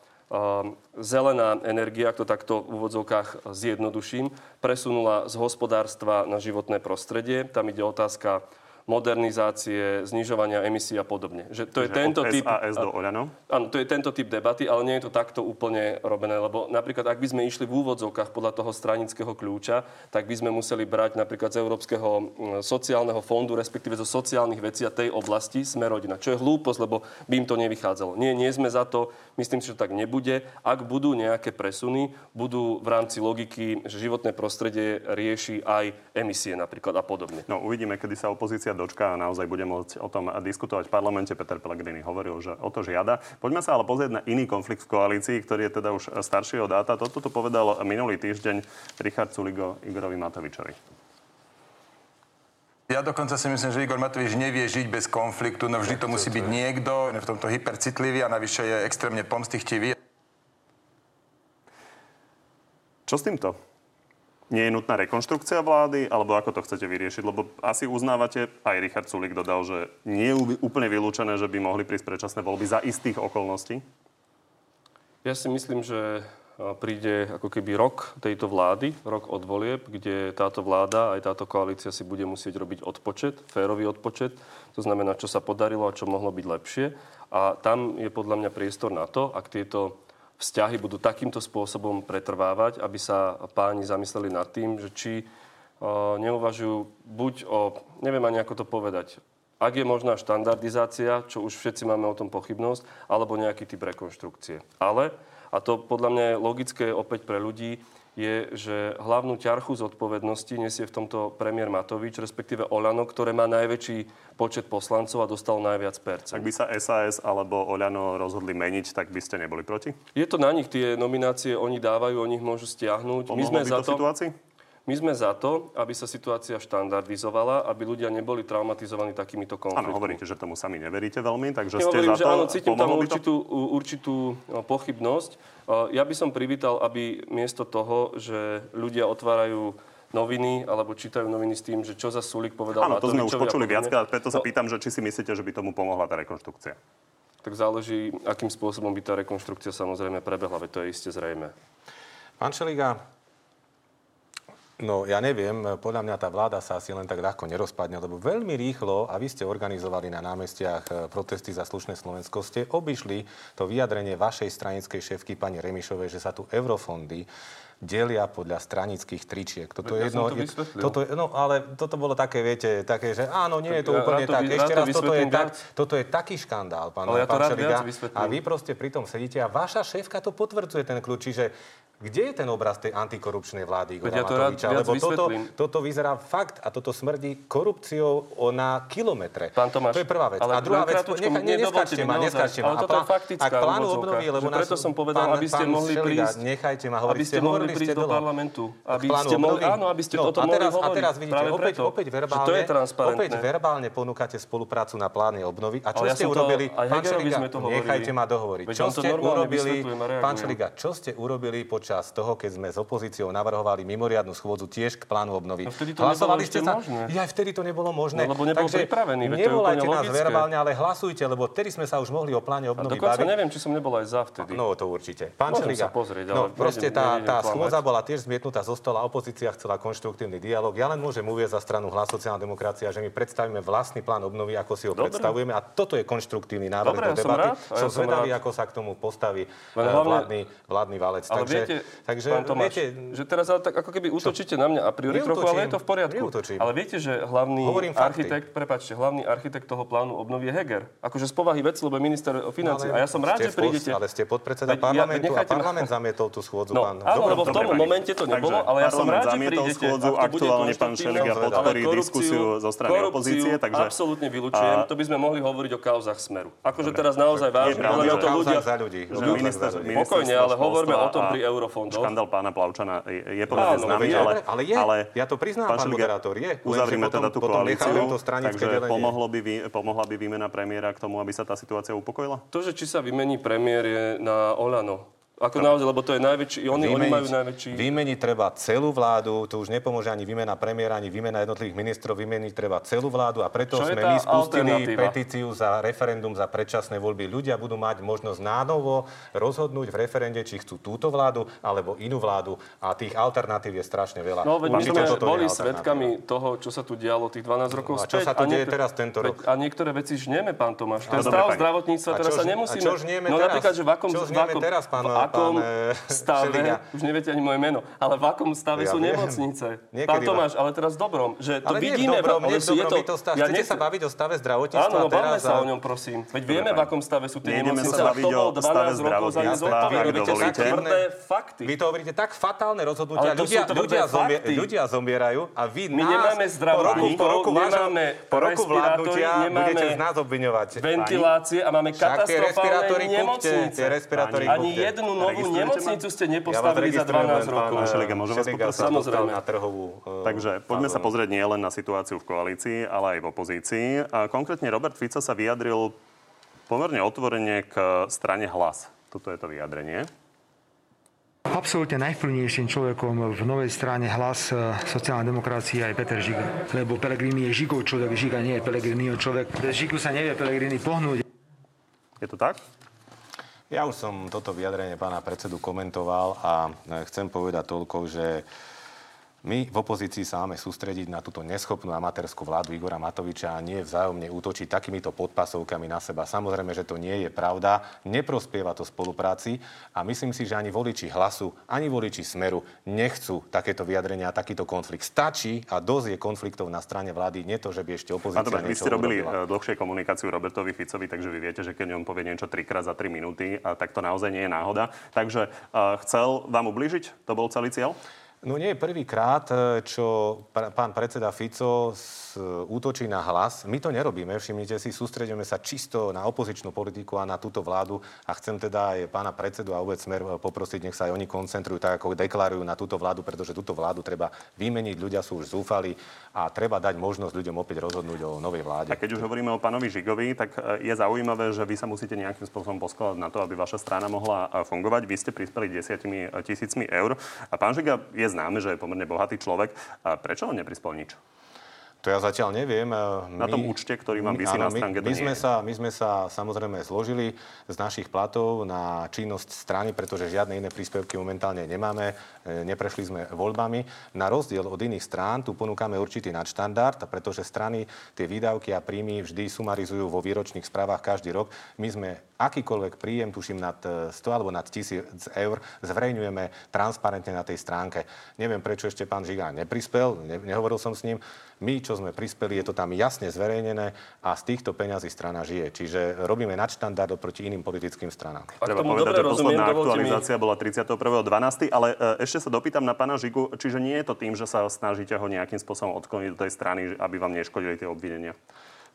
zelená energia, ak to takto v úvodzovkách zjednoduším, presunula z hospodárstva na životné prostredie. Tam ide otázka modernizácie, znižovania emisí a podobne. Že to je že tento typ... SAS do Oľano? Áno, to je tento typ debaty, ale nie je to takto úplne robené, lebo napríklad, ak by sme išli v úvodzovkách podľa toho stranického kľúča, tak by sme museli brať napríklad z Európskeho sociálneho fondu, respektíve zo sociálnych vecí a tej oblasti sme rodina. Čo je hlúposť, lebo by im to nevychádzalo. Nie, nie sme za to, myslím si, že tak nebude. Ak budú nejaké presuny, budú v rámci logiky, že životné prostredie rieši aj emisie napríklad a podobne. No uvidíme, kedy sa opozícia dočka a naozaj bude môcť o tom diskutovať v parlamente. Peter Pellegrini hovoril, že o to žiada. Poďme sa ale pozrieť na iný konflikt v koalícii, ktorý je teda už staršieho dáta. Toto to povedal minulý týždeň Richard Suligo Igorovi Matovičovi. Ja dokonca si myslím, že Igor Matovič nevie žiť bez konfliktu, no vždy to musí byť niekto, v tomto hypercitlivý a navyše je extrémne pomstichtivý. Čo s týmto? Nie je nutná rekonštrukcia vlády, alebo ako to chcete vyriešiť? Lebo asi uznávate, aj Richard Sulik dodal, že nie je úplne vylúčené, že by mohli prísť predčasné voľby za istých okolností? Ja si myslím, že príde ako keby rok tejto vlády, rok od volieb, kde táto vláda aj táto koalícia si bude musieť robiť odpočet, férový odpočet. To znamená, čo sa podarilo a čo mohlo byť lepšie. A tam je podľa mňa priestor na to, ak tieto vzťahy budú takýmto spôsobom pretrvávať, aby sa páni zamysleli nad tým, že či neuvažujú buď o, neviem ani ako to povedať, ak je možná štandardizácia, čo už všetci máme o tom pochybnosť, alebo nejaký typ rekonštrukcie. Ale, a to podľa mňa je logické opäť pre ľudí, je, že hlavnú ťarchu zodpovednosti nesie v tomto premiér Matovič, respektíve Olano, ktoré má najväčší počet poslancov a dostal najviac percent. Ak by sa SAS alebo Olano rozhodli meniť, tak by ste neboli proti? Je to na nich, tie nominácie oni dávajú, oni ich môžu stiahnuť. My sme by za to, situácii? My sme za to, aby sa situácia štandardizovala, aby ľudia neboli traumatizovaní takýmito konfliktmi. Áno, hovoríte, že tomu sami neveríte veľmi, takže Nehovorím, ste za to... Áno, cítim tam určitú, určitú pochybnosť. Ja by som privítal, aby miesto toho, že ľudia otvárajú noviny alebo čítajú noviny s tým, že čo za Sulik povedal Áno, to sme už počuli viackrát, preto sa No, pýtam, že či si myslíte, že by tomu pomohla tá rekonštrukcia. Tak záleží, akým spôsobom by tá rekonštrukcia samozrejme prebehla, veď to je iste zrejme. Pán Šeliga, no ja neviem, podľa mňa tá vláda sa asi len tak ľahko nerozpadne, lebo veľmi rýchlo, a vy ste organizovali na námestiach e, protesty za slušné Slovensko, ste obišli to vyjadrenie vašej stranickej šéfky pani Remišovej, že sa tu eurofondy delia podľa stranických tričiek. Toto Ja je jedno, to je- toto je, no ale toto bolo také, viete, také, že áno, nie je to ja úplne to tak. Ešte raz, toto je, tak, toto je taký škandál, pán, Ale ja to pán rád Šeliga. A vy proste pri tom sedíte a vaša šéfka to potvrdzuje ten kľúč. Čiže kde je ten obraz tej antikorupčnej vlády Igora ja to rád Lebo toto, toto vyzerá fakt a toto smrdí korupciou na kilometre. Pán Tomáš, to je prvá vec. ale a druhá vec, nie, ne, mi ma, naozaj. neskáčte ma. Ale toto je faktická Ak plánu obnovy, lebo že preto som povedal, aby ste mohli prísť- Nechajte ma Aby hovoriť. ste mohli prísť do parlamentu. Aby ste mohli, áno, aby ste no, o tom a mohli hovoriť. A teraz vidíte, opäť, verbálne, to je transparentné. opäť verbálne ponúkate spoluprácu na pláne obnovy. A čo ste urobili? Pán Šeliga. Nechajte ma dohovoriť. Čo ste urobili, pán Šeliga, čo ste urobili počas toho, keď sme s opozíciou navrhovali mimoriadnu schôdzu tiež k plánu obnovy? No vtedy to nebolo ešte možné. Ja vtedy to nebolo možné. No, lebo nebol Takže pripravený, Nevolajte nás logické. verbálne, ale hlasujte, lebo vtedy sme sa už mohli o pláne A obnovy dokonca baviť. neviem, či som nebol aj za vtedy. No to určite. Pán Môžem Šeliga, sa pozrieť, ale no proste tá, tá schôdza bola tiež zmietnutá zo stola, opozícia chcela konštruktívny dialog. Ja len môžem uvieť za stranu Hlas sociálna demokracia, že my predstavíme vlastný plán obnovy, ako si ho Dobre. predstavujeme a toto je konštruktívny návrh Dobre, do som debaty. rád, a ja som zvedavý, rád. ako sa k tomu postaví eh, vládny, vládny valec. Ale takže, viete, takže pán Tomáš, viete, že teraz ale tak ako keby útočíte na mňa a priori trochu, ale je to v poriadku. Neútočím. Ale viete, že hlavný Hovorím fakty. architekt, prepačte, hlavný architekt toho plánu obnovy je Heger. Akože z povahy veci, lebo je minister financí. ale a ja som rád, že prídete. Ale ste podpredseda Veď ja- parlamentu a parlament zamietol tú schôdzu. No, pán. áno, lebo v tom momente to nebolo, Takže ale ja som rád, že prídete. aktuálne pán Šeliga podporí diskusiu zo strany opozície, takže- absolútne vylúčujem. To by sme mohli hovoriť o kauzach Smeru. Akože teraz naozaj vážne, ale to ľudia... za ľudí. Pokojne, ale hovorme školstva o tom pri eurofondoch. Škandál pána Plavčana je, je pomerne Áno, známy, veď ale, ale je. Ja to priznám, pán Šeliga, moderátor, je. Uzavrime potom- teda tú potom koalíciu, to takže delenie. pomohlo by, pomohla by výmena premiéra k tomu, aby sa tá situácia upokojila? To, že či sa vymení premiér je na Olano. Ako naozaj, lebo to je najväčší, oni, oni majú najväčší... Vymeniť treba celú vládu, to už nepomôže ani výmena premiéra, ani výmena jednotlivých ministrov, vymeniť treba celú vládu a preto Čo sme my spustili petíciu za referendum za predčasné voľby. Ľudia budú mať možnosť nánovo rozhodnúť v referende, či chcú túto vládu alebo inú vládu a tých alternatív je strašne veľa. No, veď my sme boli svetkami toho, čo sa tu dialo tých 12 rokov No a čo sa tu deje niektor- teraz tento rok? A niektoré veci žneme, pán Tomáš. Ten dobre, stav zdravotníctva teraz sa nemusíme... žnieme no teraz? napríklad, že v akom, Čo žnieme teraz, pán- akom pán, stave, Šeliga? už neviete ani moje meno, ale v akom stave Ja sú viem. nemocnice. Niekedy Pán Tomáš, ale teraz v dobrom, že to Ale nie v vidíme... dobrom, nie ale v sú- je dobrom, vy to stav, ja chcete nechcem- sa baviť o stave zdravotníctva Áno, no bavme sa o ňom, prosím. Veď vieme, v akom stave sú tie Nejdeme nemocnice. sa to bol o stave 12 rokov za ne zdravotníctva, zodpovedný. ak Robíte dovolíte. také tvrdé fakty. Vy to hovoríte tak fatálne rozhodnutia. Ľudia, zomierajú a vy My nás nemáme po roku, vládnutia budete z nás obviňovať. ventilácie a máme katastrofálne nemocnice. tie respirátory Ani jednu novú nemocnicu ste Ja nepostavili za registrujem 12 len pán rokov. Šeliga, môžem vás poprosiť? Samozrejme. na trhovú... eh, Takže poďme sa pozrieť nie len na situáciu v koalícii, ale aj v opozícii. A konkrétne Robert Fico sa vyjadril pomerne otvorene k strane hlas. Toto je to vyjadrenie. Absolútne najvplyvnejším človekom v novej strane hlas e, sociálna demokracia je Peter Žiga. Lebo Pelegrini je Žigov človek, Žiga nie je Pelegriniho človek. Bez Žigu sa nevie Pelegrini pohnúť. Je to tak? Ja už som toto vyjadrenie pána predsedu komentoval a e, chcem povedať toľko, že my v opozícii sa máme sústrediť na túto neschopnú amatérskú vládu Igora Matoviča a nie vzájomne útočiť takýmito podpasovkami na seba. Samozrejme, že to nie je pravda, neprospieva to spolupráci a myslím si, že ani voliči hlasu, ani voliči smeru nechcú takéto vyjadrenia a takýto konflikt. Stačí a dosť je konfliktov na strane vlády, nie to, že by ešte A opozícia dobre, vy ste robili urobila. eh, dlhšie komunikáciu Robertovi Ficovi, takže vy viete, že keď on povie niečo trikrát za 3 minúty, a tak to naozaj nie je náhoda. Takže uh, chcel vám ublížiť? To bol celý cieľ? No nie je prvýkrát, e, čo pán predseda Fico s, útočí na hlas. My to nerobíme, všimnite si, sústredíme sa čisto na opozičnú politiku a na túto vládu a chcem teda aj pána predsedu a vôbec smer e, poprosiť, nech sa aj oni koncentrujú tak, ako deklarujú na túto vládu, pretože túto vládu treba vymeniť, ľudia sú už zúfali a treba dať možnosť ľuďom opäť rozhodnúť o novej vláde. A keď už hovoríme o pánovi Žigovi, tak e, je zaujímavé, že vy sa musíte nejakým spôsobom poskladať na to, aby vaša strana mohla e, fungovať. Vy ste prispeli desiatimi e, tisícmi eur. A pán Žiga je je známe, že je pomerne bohatý človek. A prečo on neprispel nič? To ja zatiaľ neviem. Na tom účte, ktorý mám vysí na stránke, my, my, sme sa, my sme sa samozrejme zložili z našich platov na činnosť strany, pretože žiadne iné príspevky momentálne nemáme. E, neprešli sme voľbami. Na rozdiel od iných strán tu ponúkame určitý nadštandard, pretože strany tie výdavky a príjmy vždy sumarizujú vo výročných správach každý rok. My sme akýkoľvek príjem, tuším nad 100 e, alebo nad 1000 eur, zverejňujeme transparentne na tej stránke. Neviem, prečo ešte pán Žiga neprispel, ne, nehovoril som s ním. My, čo sme prispeli, je to tam jasne zverejnené a z týchto peňazí strana žije. Čiže robíme nadštandard oproti iným politickým stranám. Treba povedať, že posledná aktualizácia mi... bola 31.12., ale e, ešte sa dopýtam na pána Žigu, čiže nie je to tým, že sa snažíte ho nejakým spôsobom odkloniť do tej strany, aby vám neškodili tie obvinenia?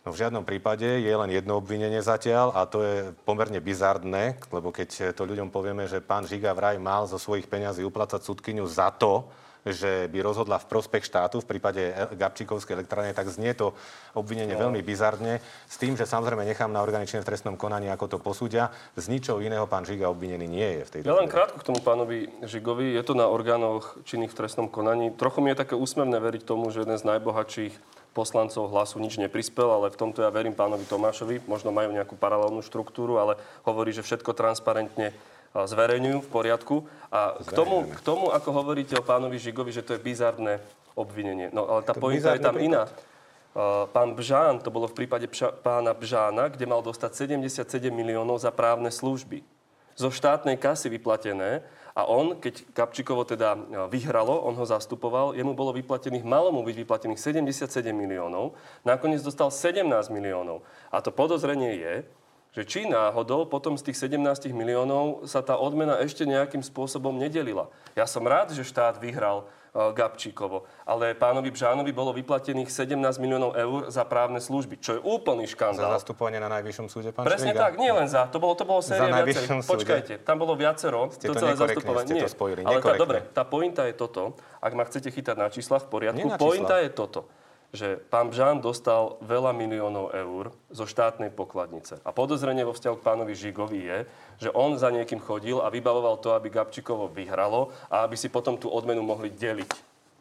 No v žiadnom prípade je len jedno obvinenie zatiaľ a to je pomerne bizardné, lebo keď to ľuďom povieme, že pán Žiga vraj mal zo svojich peňazí uplácať súdkyňu za to, že by rozhodla v prospech štátu v prípade Gabčíkovskej elektrárne, tak znie to obvinenie no. veľmi bizarne. S tým, že samozrejme nechám na orgány v trestnom konaní, ako to posúdia. Z ničoho iného pán Žiga obvinený nie je v tejto Ja len krátko k tomu pánovi Žigovi. Je to na orgánoch činných v trestnom konaní. Trochu mi je také úsmevné veriť tomu, že jeden z najbohatších poslancov hlasu nič neprispel, ale v tomto ja verím pánovi Tomášovi. Možno majú nejakú paralelnú štruktúru, ale hovorí, že všetko transparentne zverejňujú v poriadku. A k tomu, k tomu, ako hovoríte o pánovi Žigovi, že to je bizarné obvinenie. No ale tá pointa je tam prípad. iná. Pán Bžán, to bolo v prípade pša, pána Bžána, kde mal dostať 77 miliónov za právne služby. Zo štátnej kasy vyplatené. A on, keď Kapčíkovo teda vyhralo, on ho zastupoval, jemu bolo vyplatených, malo mu byť vyplatených 77 miliónov, nakoniec dostal 17 miliónov. A to podozrenie je, že či náhodou potom z tých 17 miliónov sa tá odmena ešte nejakým spôsobom nedelila. Ja som rád, že štát vyhral e, Gabčíkovo. Ale pánovi Bžánovi bolo vyplatených 17 miliónov eur za právne služby, čo je úplný škandál. Za zastupovanie na najvyššom súde, pán Presne Šviga. tak, nie len za. To bolo, to bolo séria viacerých. Počkajte, tam bolo viacero. Ste to, to celé zastupovanie. Ste to spojili. Ale tá, dobre, tá pointa je toto. Ak ma chcete chytať na číslach, v poriadku. Pointa je toto že pán Bžán dostal veľa miliónov eur zo štátnej pokladnice. A podozrenie vo vzťahu k pánovi Žigovi je, že on za niekým chodil a vybavoval to, aby Gabčíkovo vyhralo a aby si potom tú odmenu mohli deliť.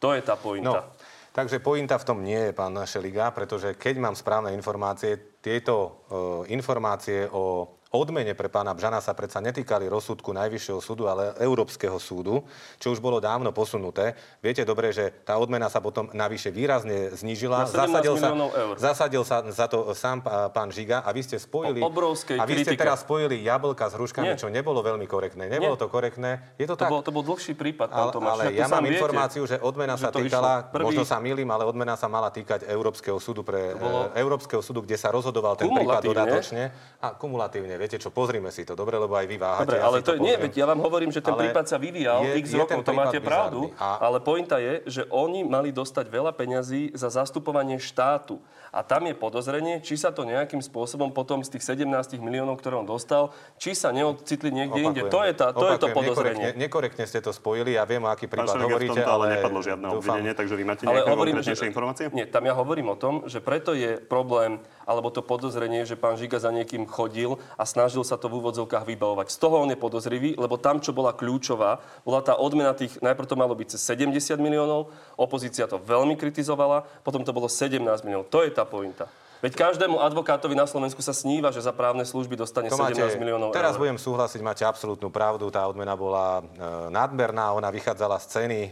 To je tá pointa. No. Takže pointa v tom nie je, pán Šeliga, pretože keď mám správne informácie, tieto e, informácie o odmene pre pána Bžana sa predsa netýkali rozsudku Najvyššieho súdu, ale Európskeho súdu, čo už bolo dávno posunuté. Viete dobre, že tá odmena sa potom navyše výrazne znížila. Zasadil sa, eur. zasadil sa za to sám pán Žiga a vy ste spojili... O obrovskej a vy ste teraz spojili jablka s hruškami, Nie. čo nebolo veľmi korektné. Nebolo Nie. to korektné. Je to, to tak? Bol, to bol dlhší prípad, pán Tomáš. Ale ja mám informáciu, že odmena že sa týkala, prvý... možno sa milím, ale odmena sa mala týkať Európskeho súdu pre bolo... Európskeho súdu, kde sa rozhodoval ten prípad dodatočne. A kumulatívne, viete čo, pozrime si to, dobre, lebo aj vy váhate. Dobre, ale ja to, to nie, veď ja vám hovorím, že ten ale prípad sa vyvíjal je, x je rokov, to máte pravdu, a... ale pointa je, že oni mali dostať veľa peňazí za zastupovanie štátu. A tam je podozrenie, či sa to nejakým spôsobom potom z tých 17 miliónov, ktoré on dostal, či sa neodcitli niekde Opakujem. inde. To je, tá, to, je to podozrenie. Nekorektne, nekorektne ste to spojili, ja viem, o aký prípad hovoríte, v tomto ale nepadlo žiadne obvinenie, takže vy máte nejaké hovorím, konkrétnejšie informácie? Nie, tam ja hovorím o tom, že preto je problém alebo to podozrenie, že pán Žiga za niekým chodil a snažil sa to v úvodzovkách vybavovať. Z toho on je podozrivý, lebo tam, čo bola kľúčová, bola tá odmena tých, najprv to malo byť cez 70 miliónov, opozícia to veľmi kritizovala, potom to bolo 17 miliónov. To je tá pointa. Veď každému advokátovi na Slovensku sa sníva, že za právne služby dostane to 17 máte, miliónov Teraz eur. budem súhlasiť, máte absolútnu pravdu. Tá odmena bola e, nadmerná, ona vychádzala z ceny e,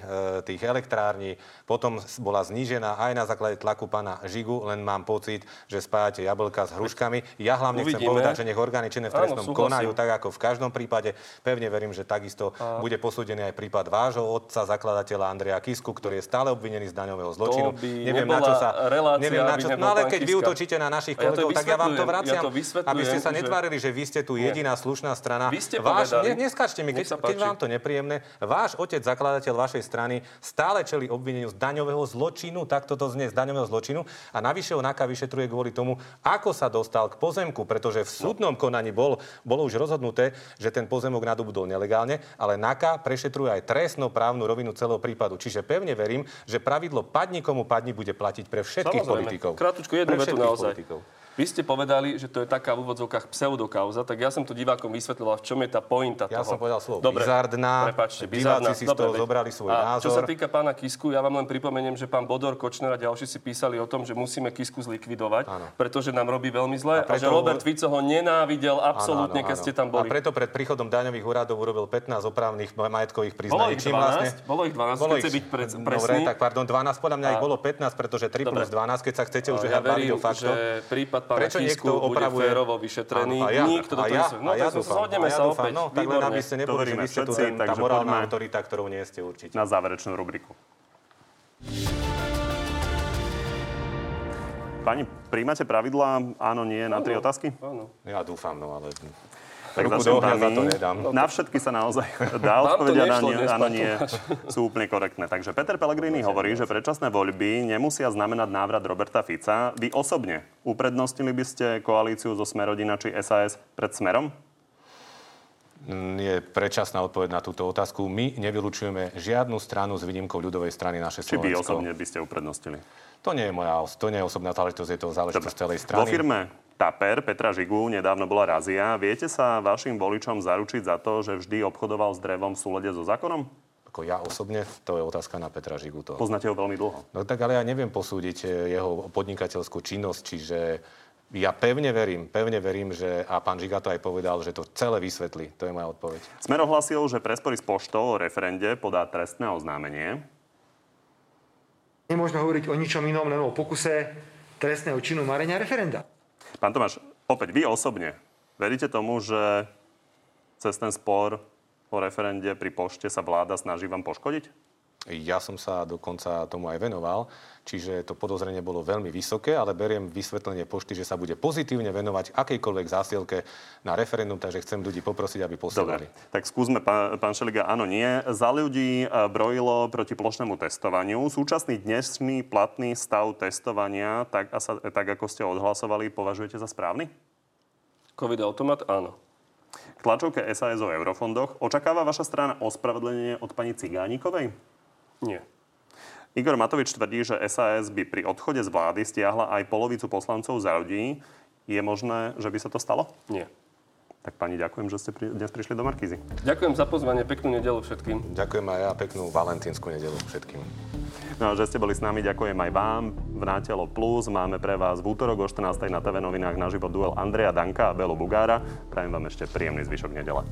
tých elektrární, potom bola znížená aj na základe tlaku pána Žigu, len mám pocit, že spájate jablka s hruškami. Ja hlavne Uvidíme. chcem povedať, že nech orgány činné v trestnom Áno, konajú tak ako v každom prípade. Pevne verím, že takisto A... bude posúdený aj prípad vášho otca, zakladateľa Andreja Kisku, ktorý je stále obvinený z daňového zločinu. To by neviem, na čo sa, neviem, na čo, no ale keď vy útočíte na našich kolegov, ja tak ja vám to vraciam, ja to aby ste sa netvárili, že vy ste tu jediná slušná strana. Vy ste váš, ne, neskačte mi, keď, keď vám to nepríjemné. Váš otec, zakladateľ vašej strany, stále čeli obvineniu z daňového zločinu, tak toto znie z daňového zločinu. A navyše ho NAKA vyšetruje kvôli tomu, ako sa dostal k pozemku, pretože v súdnom konaní bol, bolo už rozhodnuté, že ten pozemok nadobudol nelegálne, ale NAKA prešetruje aj trestnoprávnu rovinu celého prípadu. Čiže pevne verím, že pravidlo padni komu padni bude platiť pre všetkých Samozrejme. politikov. Krátko jednu vetu naozaj. Politikov. Vy ste povedali, že to je taká v úvodzovkách pseudokauza, tak ja som to divákom vysvetľoval, v čom je tá pointa Ja toho. som povedal slovo Dobre, bizardná. Prepačte, Diváci bizardná. si z toho zobrali svoj a názor. Čo sa týka pána Kisku, ja vám len pripomeniem, že pán Bodor, Kočner a ďalší si písali o tom, že musíme Kisku zlikvidovať, Áno. pretože nám robí veľmi zle a, A preto- že Robert Fico ho nenávidel absolútne, Áno, áno, keď áno. ste tam boli. A preto pred príchodom daňových úradov urobil 15 opravných majetkových Bolo priznaní. ich Čím vlastne- 12, bolo ich 12, keď chce byť pre, Dobre, presný. tak pardon, 12, podľa mňa A- ich bolo 15, pretože 3 Dobre. plus 12, keď sa chcete už ja verím, o faktoch. že prípad pána Prečo Kisku niekto bude opravuje? férovo vyšetrený. Áno, a ja, Nikto do a toho ja, no, a ja tak dúfam, zhodneme ja sa dúfam, opäť. No, tak len aby ste To neboli, že vy ste tu ten, tá morálna autorita, ktorou nie ste určite. Na záverečnú rubriku. Pani, príjmate pravidlá áno, nie na tri otázky? Áno. Ja dúfam, no ale... Tak Ruku do ohňa za to nedám. Na všetky sa naozaj dá nešlo áno, nie, áno, nie, sú úplne korektné. Takže Peter Pellegrini hovorí, že predčasné voľby nemusia znamenať návrat Roberta Fica. Vy osobne uprednostnili by ste koalíciu zo Smerodina či SAS pred Smerom? Je predčasná odpoveď na túto otázku. My nevylučujeme žiadnu stranu s výnimkou ľudovej strany naše Či vy Slovensko. osobne by ste uprednostili? To nie je moja, to nie je osobná záležitosť, je to záležitosť celej strany. Vo firme Taper Petra Žigu nedávno bola razia. Viete sa vašim voličom zaručiť za to, že vždy obchodoval s drevom v súlade so zákonom? Ako ja osobne, to je otázka na Petra Žigu. To. Poznáte ho veľmi dlho. No tak ale ja neviem posúdiť e, jeho podnikateľskú činnosť, čiže ja pevne verím, pevne verím, že, a pán Žiga to aj povedal, že to celé vysvetlí. To je moja odpoveď. Smer ohlasil, že pre spory s poštou o referende podá trestné oznámenie. Nemôžeme hovoriť o ničom inom, len o pokuse trestného činu marenia referenda. Pán Tomáš, opäť vy osobne veríte tomu, že cez ten spor o referende pri pošte sa vláda snaží vám poškodiť? Ja som sa dokonca tomu aj venoval, čiže to podozrenie bolo veľmi vysoké, ale beriem vysvetlenie pošty, že sa bude pozitívne venovať akejkoľvek zásielke na referendum, takže chcem ľudí poprosiť, aby posielali. Dobre, tak skúsme, pán, pán Šeliga, áno, nie. Za ľudí e, brojilo proti plošnému testovaniu. Súčasný dnešný platný stav testovania, tak, a sa, tak ako ste odhlasovali, považujete za správny? Covid automat, áno. K tlačovke SAS o eurofondoch. Očakáva vaša strana ospravedlenie od pani Cigánikovej? Nie. Igor Matovič tvrdí, že SAS by pri odchode z vlády stiahla aj polovicu poslancov za ľudí. Je možné, že by sa to stalo? Nie. Tak pani, ďakujem, že ste pri, dnes prišli do Markízy. Ďakujem za pozvanie, peknú nedelu všetkým. Ďakujem aj ja, peknú valentínsku nedelu všetkým. No a že ste boli s nami, ďakujem aj vám. V Nátelo Plus máme pre vás v útorok o 14. na TV novinách naživo duel Andreja Danka a Belu Bugára. Prajem vám ešte príjemný zvyšok nedele.